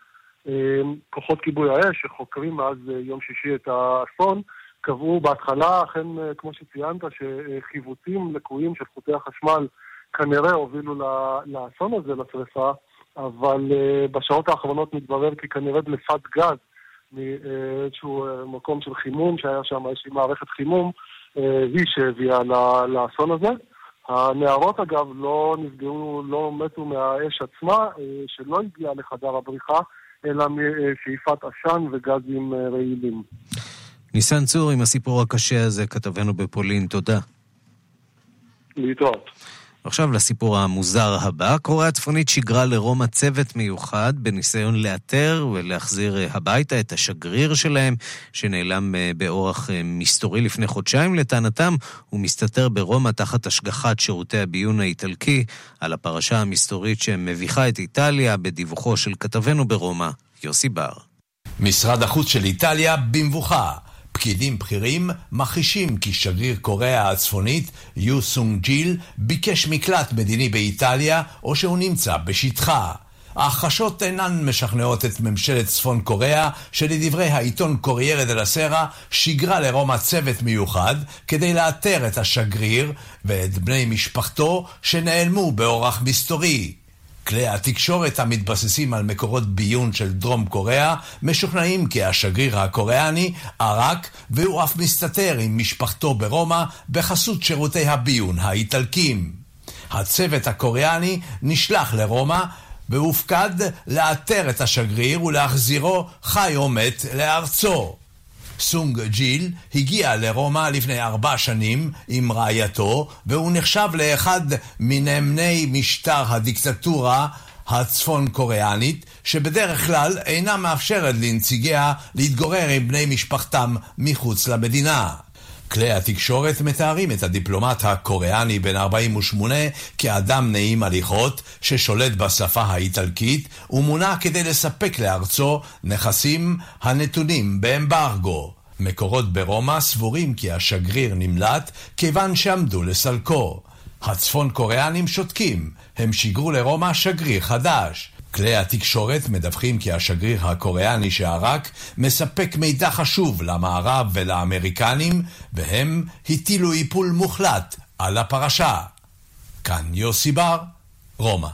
כוחות כיבוי האש, שחוקרים מאז יום שישי את האסון, קבעו בהתחלה, אכן, כמו שציינת, שחיווטים לקויים של חוטי החשמל כנראה הובילו לאסון הזה, לשרפה, אבל בשעות האחרונות מתברר כי כנראה דלפת גז מאיזשהו מקום של חימום שהיה שם, איזושהי מערכת חימום, היא שהביאה לאסון הזה. הנערות אגב לא נפגעו, לא מתו מהאש עצמה, שלא הגיעה לחדר הבריחה, אלא משאיפת עשן וגזים רעילים. ניסן צור עם הסיפור הקשה הזה, כתבנו בפולין, תודה. להתראות. עכשיו לסיפור המוזר הבא. קוריאה הצפונית שיגרה לרומא צוות מיוחד בניסיון לאתר ולהחזיר הביתה את השגריר שלהם, שנעלם באורח מסתורי לפני חודשיים לטענתם, הוא מסתתר ברומא תחת השגחת שירותי הביון האיטלקי על הפרשה המסתורית שמביכה את איטליה בדיווחו של כתבנו ברומא, יוסי בר. משרד החוץ של איטליה במבוכה. פקידים בכירים מכחישים כי שגריר קוריאה הצפונית, יו סונג ג'יל, ביקש מקלט מדיני באיטליה או שהוא נמצא בשטחה. ההכחשות אינן משכנעות את ממשלת צפון קוריאה, שלדברי העיתון קוריירה דה לסרה, שיגרה לרומא צוות מיוחד כדי לאתר את השגריר ואת בני משפחתו שנעלמו באורח מסתורי. כלי התקשורת המתבססים על מקורות ביון של דרום קוריאה משוכנעים כי השגריר הקוריאני ערק והוא אף מסתתר עם משפחתו ברומא בחסות שירותי הביון האיטלקים. הצוות הקוריאני נשלח לרומא והופקד לאתר את השגריר ולהחזירו חי או מת לארצו. סונג ג'יל הגיע לרומא לפני ארבע שנים עם רעייתו, והוא נחשב לאחד מנאמני משטר הדיקטטורה הצפון קוריאנית, שבדרך כלל אינה מאפשרת לנציגיה להתגורר עם בני משפחתם מחוץ למדינה. כלי התקשורת מתארים את הדיפלומט הקוריאני בן 48 כאדם נעים הליכות ששולט בשפה האיטלקית ומונה כדי לספק לארצו נכסים הנתונים באמברגו. מקורות ברומא סבורים כי השגריר נמלט כיוון שעמדו לסלקו. הצפון קוריאנים שותקים, הם שיגרו לרומא שגריר חדש. כלי התקשורת מדווחים כי השגריר הקוריאני שערק מספק מידע חשוב למערב ולאמריקנים, והם הטילו איפול מוחלט על הפרשה. כאן יוסי בר, רומא.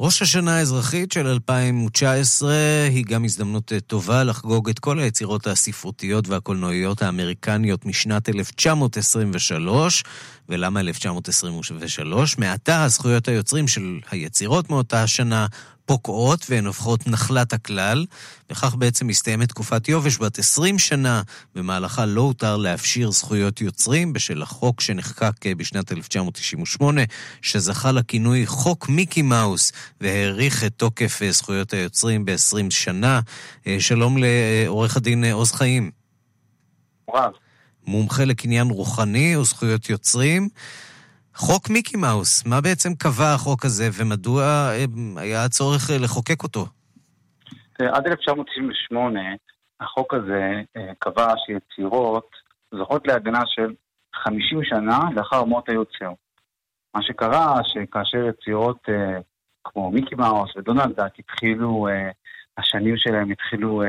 ראש השנה האזרחית של 2019 היא גם הזדמנות טובה לחגוג את כל היצירות הספרותיות והקולנועיות האמריקניות משנת 1923. ולמה 1923? מעתה הזכויות היוצרים של היצירות מאותה השנה פוקעות והן הופכות נחלת הכלל, וכך בעצם מסתיימת תקופת יובש בת 20 שנה, במהלכה לא הותר להפשיר זכויות יוצרים בשל החוק שנחקק בשנת 1998, שזכה לכינוי חוק מיקי מאוס, והאריך את תוקף זכויות היוצרים ב-20 שנה. שלום לעורך הדין עוז חיים. רב. מומחה לקניין רוחני וזכויות יוצרים. חוק מיקי מאוס, מה בעצם קבע החוק הזה ומדוע היה הצורך לחוקק אותו? עד 1998 החוק הזה קבע שיצירות זוכות להגנה של 50 שנה לאחר מות היוצר. מה שקרה, שכאשר יצירות כמו מיקי מאוס ודונלד דאק התחילו, השנים שלהם התחילו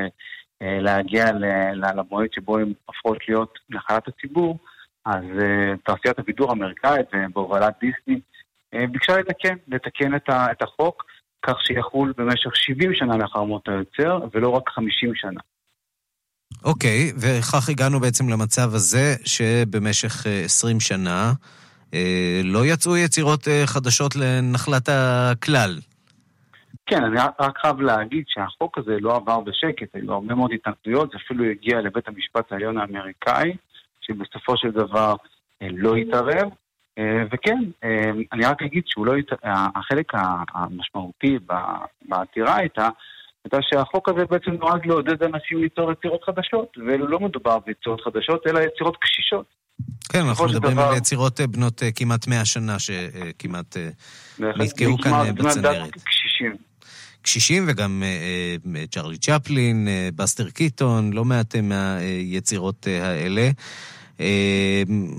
להגיע למועד שבו הן הופכות להיות נחלת הציבור, אז uh, תעשיית הבידור האמריקאית בהובלת דיסני ביקשה לתקן, לתקן את, החוק כך שיחול במשך 70 שנה לאחר מות היוצר ולא רק 50 שנה. אוקיי, okay, וכך הגענו בעצם למצב הזה שבמשך 20 שנה אה, לא יצאו יצירות אה, חדשות לנחלת הכלל. כן, אני רק חייב להגיד שהחוק הזה לא עבר בשקט, היו הרבה מאוד התנגדויות, זה אפילו הגיע לבית המשפט העליון האמריקאי, שבסופו של דבר לא התערב. וכן, אני רק אגיד שהוא לא החלק המשמעותי בעתירה הייתה, הייתה שהחוק הזה בעצם נועד לעודד אנשים ליצור יצירות חדשות, ולא מדובר ביצירות חדשות, אלא יצירות קשישות. כן, אנחנו מדברים דבר- על יצירות אה, בנות אה, כמעט 100 שנה שכמעט נתקעו כאן אה, בצנרת. קשישים. קשישים וגם אה, אה, צ'רלי צ'פלין, אה, בסטר קיטון, לא מעט מהיצירות האלה.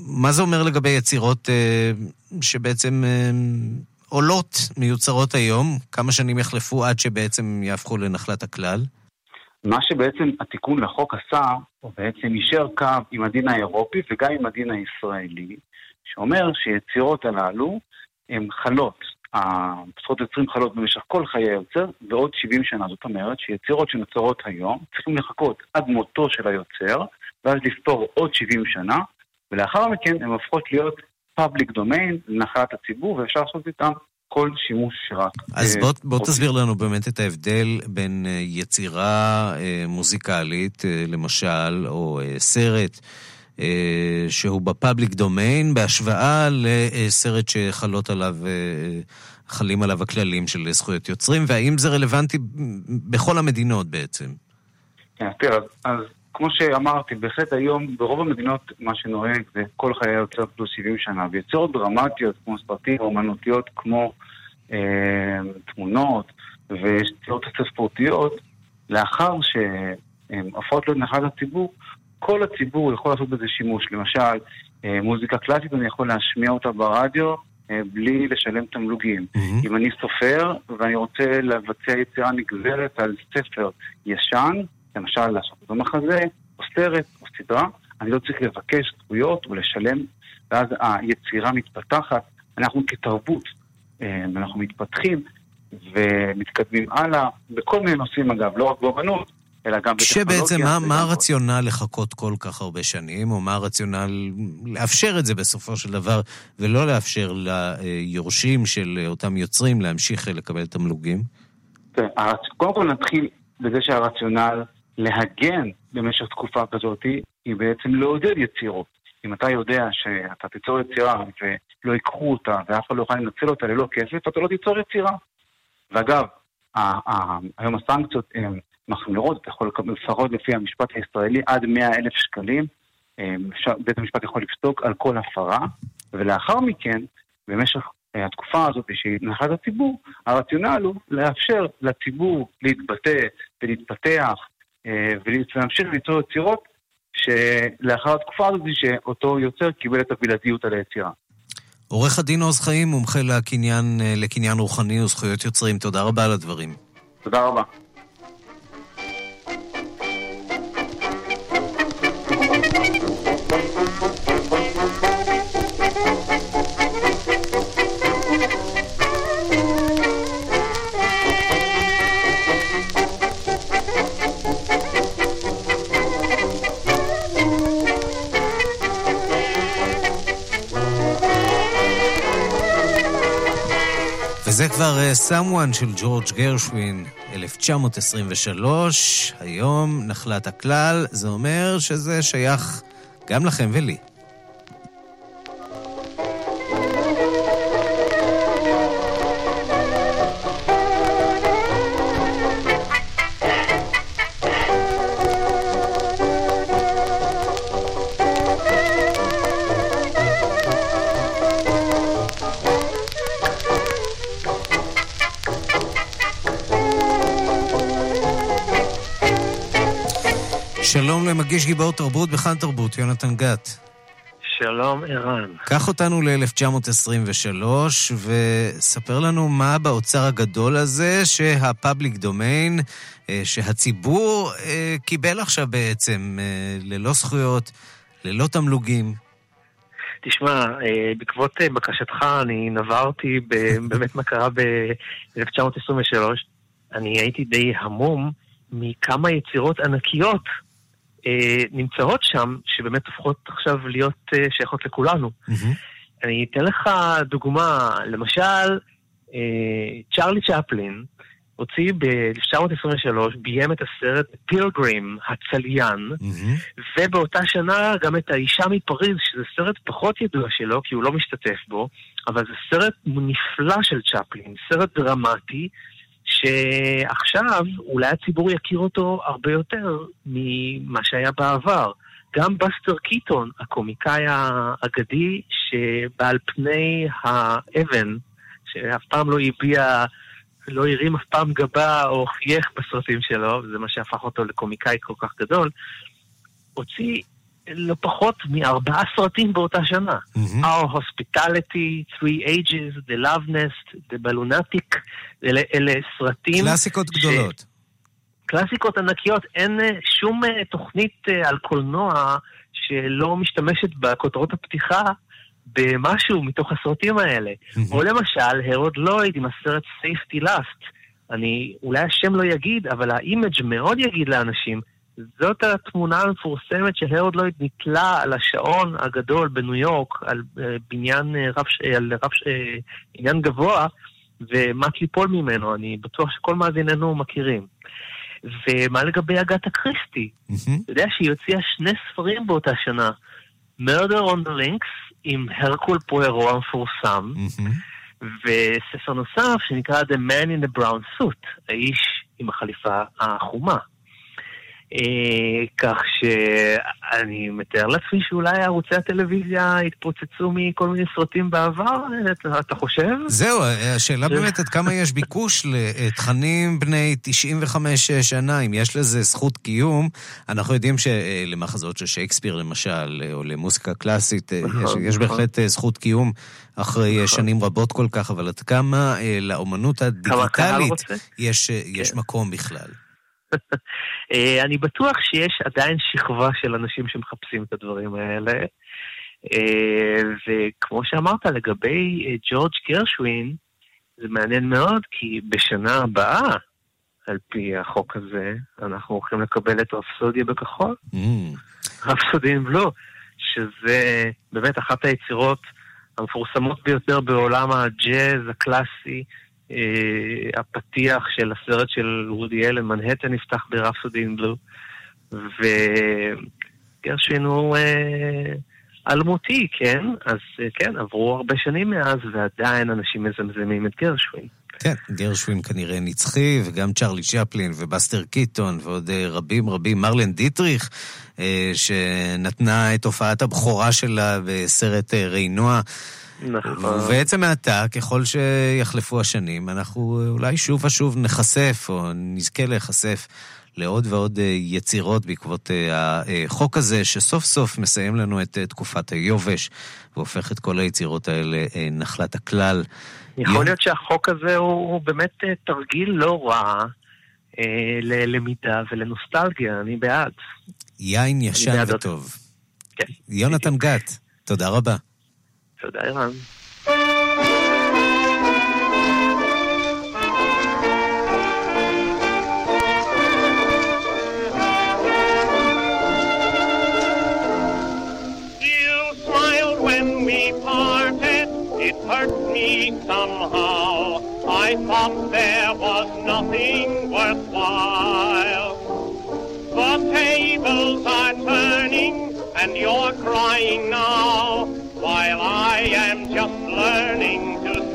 מה זה אומר לגבי יצירות שבעצם עולות, מיוצרות היום? כמה שנים יחלפו עד שבעצם יהפכו לנחלת הכלל? מה שבעצם התיקון לחוק עשה, הוא בעצם יישר קו עם הדין האירופי וגם עם הדין הישראלי, שאומר שיצירות הללו הן חלות, זכויות יוצרים חלות במשך כל חיי היוצר ועוד 70 שנה. זאת אומרת שיצירות שנוצרות היום צריכים לחכות עד מותו של היוצר, ואז לספור עוד 70 שנה, ולאחר מכן הן הופכות להיות פאבליק דומיין, לנחלת הציבור, ואפשר לעשות איתן כל שימוש שרק... אז אה, בוא, בוא רוצים. תסביר לנו באמת את ההבדל בין אה, יצירה אה, מוזיקלית, למשל, או סרט שהוא בפאבליק דומיין, בהשוואה לסרט שחלות עליו, אה, חלים עליו הכללים של זכויות יוצרים, והאם זה רלוונטי בכל המדינות בעצם? כן, תראה, אז, אז כמו שאמרתי, בהחלט היום ברוב המדינות מה שנוהג זה כל חיי היוצר פלוס 70 שנה, ויצירות דרמטיות כמו סרטים אומנותיות כמו אה, תמונות ויצירות ספרותיות, לאחר שהן להיות נחלת הציבור, כל הציבור יכול לעשות בזה שימוש. למשל, אה, מוזיקה קלאסית אני יכול להשמיע אותה ברדיו אה, בלי לשלם תמלוגים. אם אני סופר ואני רוצה לבצע יצירה נגזרת על ספר ישן, למשל לעשות אותו מחזה, או סרט, או סדרה, אני לא צריך לבקש זכויות ולשלם, ואז היצירה מתפתחת. אנחנו כתרבות, אה, אנחנו מתפתחים ומתקדמים הלאה, בכל מיני נושאים אגב, לא רק באמנות, אלא גם בטכנולוגיה. כשבעצם, מה, מה הרציונל לחכות כל כך הרבה שנים, או מה הרציונל לאפשר את זה בסופו של דבר, ולא לאפשר ליורשים של אותם יוצרים להמשיך לקבל תמלוגים? הרצ- קודם כל נתחיל בזה שהרציונל להגן במשך תקופה כזאת היא בעצם לעודד יצירות. אם אתה יודע שאתה תיצור יצירה ולא ייקחו אותה ואף אחד לא יוכל לנצל אותה ללא כסף, אתה לא תיצור יצירה. ואגב, היום הסנקציות הן מחמירות, אתה יכול לקבל לפחות לפי המשפט הישראלי עד 100 אלף שקלים. אפשר- בית המשפט יכול לפסוק על כל הפרה, ולאחר מכן, במשך אה, התקופה הזאת שהיא נחלת הציבור, הרציונל הוא לאפשר לציבור להתבטא ולהתפתח אה, ולהמשיך ליצור יצירות שלאחר התקופה הזאת שאותו יוצר קיבל את הבלעדיות על היצירה. עורך הדין עוז חיים, מומחה לקניין, אה, לקניין רוחני וזכויות יוצרים, תודה רבה על הדברים. תודה רבה. וזה כבר אה, Someone של ג'ורג' גרשווין, 1923, היום נחלת הכלל, זה אומר שזה שייך גם לכם ולי. יונתן גת. שלום, ערן. קח אותנו ל-1923 וספר לנו מה באוצר הגדול הזה שהפאבליק דומיין, אה, שהציבור אה, קיבל עכשיו בעצם, אה, ללא זכויות, ללא תמלוגים. תשמע, בעקבות בקשתך אני נברתי <laughs> באמת מה קרה ב-1923. אני הייתי די המום מכמה יצירות ענקיות נמצאות שם, שבאמת הופכות עכשיו להיות אה, שייכות לכולנו. אני אתן לך דוגמה, למשל, אה, צ'רלי צ'פלין הוציא ב-1923, ביים את הסרט פילגרים, הצליין, ובאותה שנה גם את האישה מפריז, שזה סרט פחות ידוע שלו, כי הוא לא משתתף בו, אבל זה סרט נפלא של צ'פלין, סרט דרמטי, שעכשיו אולי הציבור יכיר אותו הרבה יותר ממה שהיה בעבר. גם בסטר קיטון, הקומיקאי האגדי, שבעל פני האבן, שאף פעם לא הביע, לא הרים אף פעם גבה או חייך בסרטים שלו, וזה מה שהפך אותו לקומיקאי כל כך גדול, הוציא לא פחות מארבעה סרטים באותה שנה. Mm-hmm. Our Hospitality, Three Ages, The Love Nest, The Ballonatic, אלה, אלה סרטים... קלאסיקות ש... גדולות. קלאסיקות ענקיות, אין אה, שום אה, תוכנית אה, על קולנוע שלא משתמשת בכותרות הפתיחה במשהו מתוך הסרטים האלה. Mm-hmm. או למשל, הרוד לויד עם הסרט Safety Last. אני, אולי השם לא יגיד, אבל ה image מאוד יגיד לאנשים. זאת התמונה המפורסמת שהרוד לויד נתלה על השעון הגדול בניו יורק, על בניין רב, על רב, עניין גבוה, ומט ליפול ממנו, אני בטוח שכל מאזיננו מכירים. ומה לגבי אגתה קריסטי? אתה יודע שהיא הוציאה שני ספרים באותה שנה, Murder on the Links עם הרקול פוארו המפורסם, וספר נוסף שנקרא The Man in the Brown Suit, האיש עם החליפה החומה. אה, כך שאני מתאר לעצמי שאולי ערוצי הטלוויזיה התפוצצו מכל מיני סרטים בעבר, אתה, אתה חושב? זהו, השאלה באמת עד כמה יש ביקוש לתכנים בני 95 שנה, אם יש לזה זכות קיום. אנחנו יודעים שלמחזות של שייקספיר למשל, או למוסיקה קלאסית, יש, נכון, יש נכון. בהחלט זכות קיום אחרי נכון. שנים רבות כל כך, אבל עד כמה לאומנות הדיגיטלית יש, יש מקום בכלל? <laughs> אה, אני בטוח שיש עדיין שכבה של אנשים שמחפשים את הדברים האלה. אה, וכמו שאמרת לגבי אה, ג'ורג' גרשווין, זה מעניין מאוד, כי בשנה הבאה, על פי החוק הזה, אנחנו הולכים לקבל את רפסודיה בכחול. Mm. רפסודיה בלו, שזה באמת אחת היצירות המפורסמות ביותר בעולם הג'אז הקלאסי. אה, הפתיח של הסרט של רודי אלן, מנהטן נפתח ברפסודי אין בלו, וגרשווין הוא אה, אלמותי, כן? אז אה, כן, עברו הרבה שנים מאז, ועדיין אנשים מזמזמים את גרשווין. כן, גרשווין כנראה נצחי, וגם צ'רלי צ'פלין ובסטר קיטון ועוד אה, רבים רבים. מרלן דיטריך, אה, שנתנה את הופעת הבכורה שלה בסרט ריינוע. נכון. ובעצם מעתה, ככל שיחלפו השנים, אנחנו אולי שוב ושוב נחשף, או נזכה להיחשף לעוד ועוד אה, יצירות בעקבות אה, החוק הזה, שסוף סוף מסיים לנו את אה, תקופת היובש, והופך את כל היצירות האלה נחלת הכלל. יכול להיות שהחוק הזה הוא באמת תרגיל לא רע ללמידה ולנוסטלגיה, אני בעד. יין ישן וטוב. כן. יונתן גת, תודה רבה. Så det er han. It hurt me somehow. I thought there was nothing worthwhile. The tables are turning, and you're crying now while I am just learning to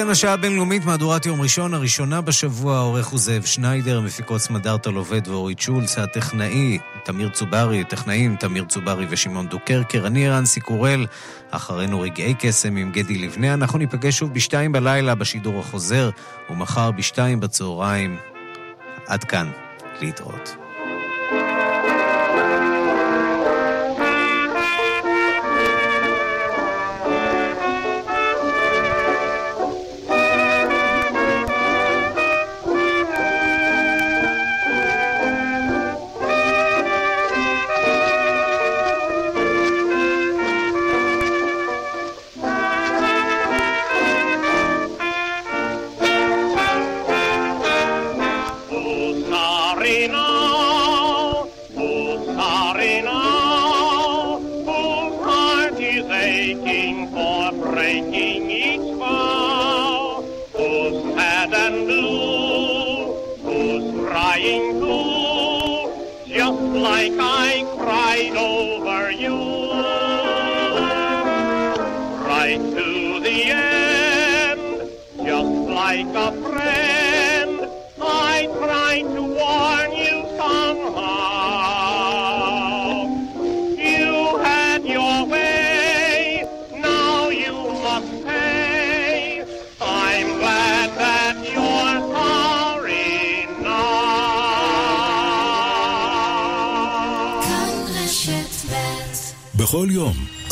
כאן השעה הבינלאומית, מהדורת יום ראשון, הראשונה בשבוע, העורך הוא זאב שניידר, המפיקות סמדארטה לובד ואורית שולץ, הטכנאי, תמיר צוברי, טכנאים, תמיר צוברי ושמעון דוקרקר, אני רנסי קורל, אחרינו רגעי קסם עם גדי לבנה, אנחנו ניפגש שוב בשתיים בלילה בשידור החוזר, ומחר בשתיים בצהריים. עד כאן, להתראות.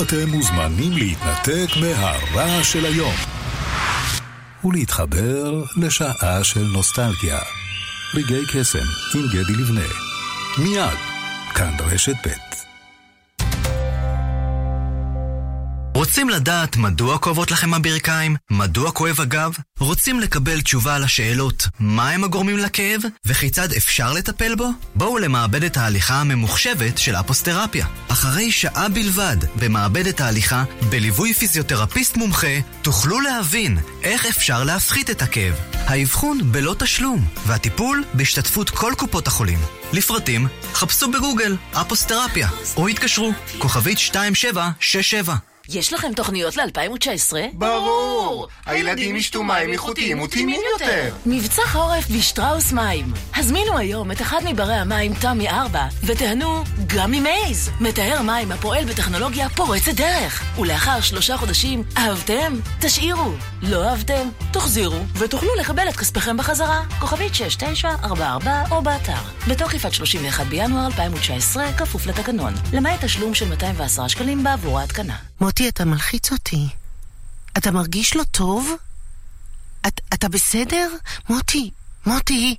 אתם מוזמנים להתנתק מהרעש של היום ולהתחבר לשעה של נוסטלגיה. רגעי קסם עם גדי לבנה. מיד, כאן רשת ב'. רוצים לדעת מדוע כואבות לכם הברכיים? מדוע כואב הגב? רוצים לקבל תשובה על השאלות מה הם הגורמים לכאב וכיצד אפשר לטפל בו? בואו למעבדת ההליכה הממוחשבת של אפוסטרפיה. אחרי שעה בלבד במעבדת ההליכה, בליווי פיזיותרפיסט מומחה, תוכלו להבין איך אפשר להפחית את הכאב. האבחון בלא תשלום, והטיפול בהשתתפות כל קופות החולים. לפרטים, חפשו בגוגל אפוסטרפיה, או התקשרו, כוכבית 2767. יש לכם תוכניות ל-2019? ברור! הילדים ישתו מים איכותיים וטעימים יותר. מבצע חורף בשטראוס מים. הזמינו היום את אחד מברי המים תמי 4 ותיהנו גם ממייז, מטהר מים הפועל בטכנולוגיה פורצת דרך. ולאחר שלושה חודשים, אהבתם? תשאירו. לא אהבתם? תחזירו, ותוכלו לקבל את כספכם בחזרה. כוכבית 6944 או באתר. בתוקף עד 31 בינואר 2019, כפוף לתקנון. למעט תשלום של 210 שקלים בעבור ההתקנה. מוטי, אתה מלחיץ אותי. אתה מרגיש לא טוב? את, אתה בסדר? מוטי, מוטי,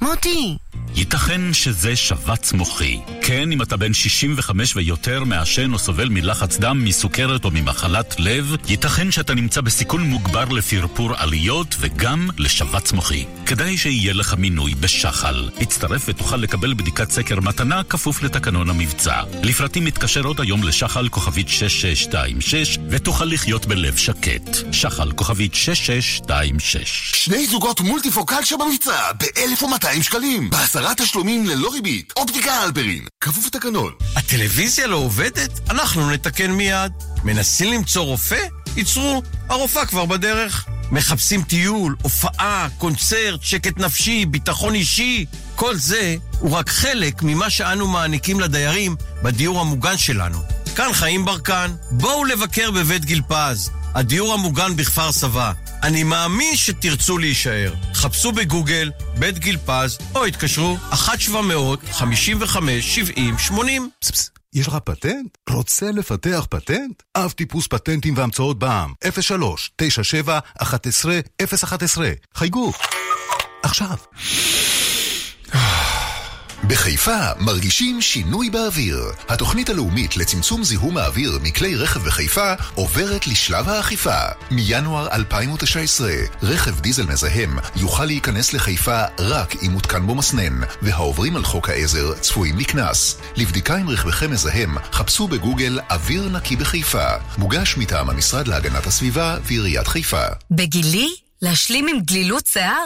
מוטי! ייתכן שזה שבץ מוחי. כן, אם אתה בן 65 ויותר, מעשן או סובל מלחץ דם, מסוכרת או ממחלת לב, ייתכן שאתה נמצא בסיכון מוגבר לפרפור עליות וגם לשבץ מוחי. כדאי שיהיה לך מינוי בשחל. הצטרף ותוכל לקבל בדיקת סקר מתנה כפוף לתקנון המבצע. לפרטים מתקשר עוד היום לשחל כוכבית 6626 ותוכל לחיות בלב שקט. שחל כוכבית 6626 שני זוגות מולטיפוקל שבמבצע ב-1200 שקלים. בעשרה תשלומים ללא ריבית. אופטיקה אלפרין. כפוף לתקנון. הטלוויזיה לא עובדת? אנחנו נתקן מיד. מנסים למצוא רופא? ייצרו, הרופאה כבר בדרך. מחפשים טיול, הופעה, קונצרט, שקט נפשי, ביטחון אישי. כל זה הוא רק חלק ממה שאנו מעניקים לדיירים בדיור המוגן שלנו. כאן חיים ברקן, בואו לבקר בבית גיל פז, הדיור המוגן בכפר סבא. אני מאמין שתרצו להישאר. חפשו בגוגל בית גיל פז, או התקשרו 1-700-55-70-80. יש לך פטנט? רוצה לפתח פטנט? אב טיפוס פטנטים והמצאות בע"מ 03 97 11 011 חייגו עכשיו בחיפה מרגישים שינוי באוויר. התוכנית הלאומית לצמצום זיהום האוויר מכלי רכב בחיפה עוברת לשלב האכיפה. מינואר 2019, רכב דיזל מזהם יוכל להיכנס לחיפה רק אם מותקן בו מסנן, והעוברים על חוק העזר צפויים לקנס. לבדיקה אם רכבכם מזהם, חפשו בגוגל אוויר נקי בחיפה. מוגש מטעם המשרד להגנת הסביבה ועיריית חיפה. בגילי? להשלים עם גלילות שיער?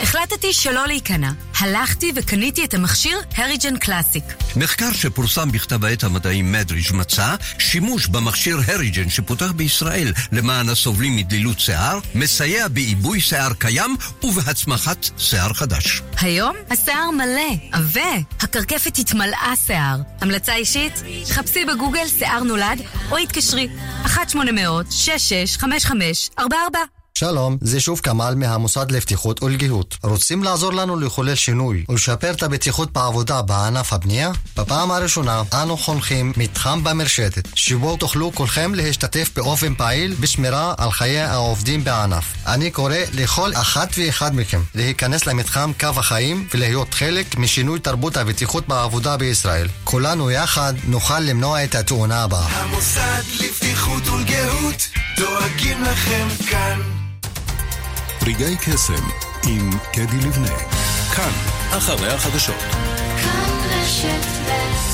החלטתי שלא להיכנע. הלכתי וקניתי את המכשיר הריג'ן קלאסיק. מחקר שפורסם בכתב העת המדעי מדריג' מצא שימוש במכשיר הריג'ן שפותח בישראל למען הסובלים מדלילות שיער, מסייע בעיבוי שיער קיים ובהצמחת שיער חדש. היום השיער מלא, עבה, הקרקפת התמלאה שיער. המלצה אישית? חפשי בגוגל שיער נולד או התקשרי 1-800-665544 שלום, זה שוב כמאל מהמוסד לבטיחות ולגיהות. רוצים לעזור לנו לחולל שינוי ולשפר את הבטיחות בעבודה בענף הבנייה? בפעם הראשונה אנו חונכים מתחם במרשתת, שבו תוכלו כולכם להשתתף באופן פעיל בשמירה על חיי העובדים בענף. אני קורא לכל אחת ואחד מכם להיכנס למתחם קו החיים ולהיות חלק משינוי תרבות הבטיחות בעבודה בישראל. כולנו יחד נוכל למנוע את התאונה הבאה. המוסד לבטיחות ולגהות דואגים לכם כאן. רגעי קסם עם קדי לבנה. כאן, אחרי החדשות. כאן רשת ב'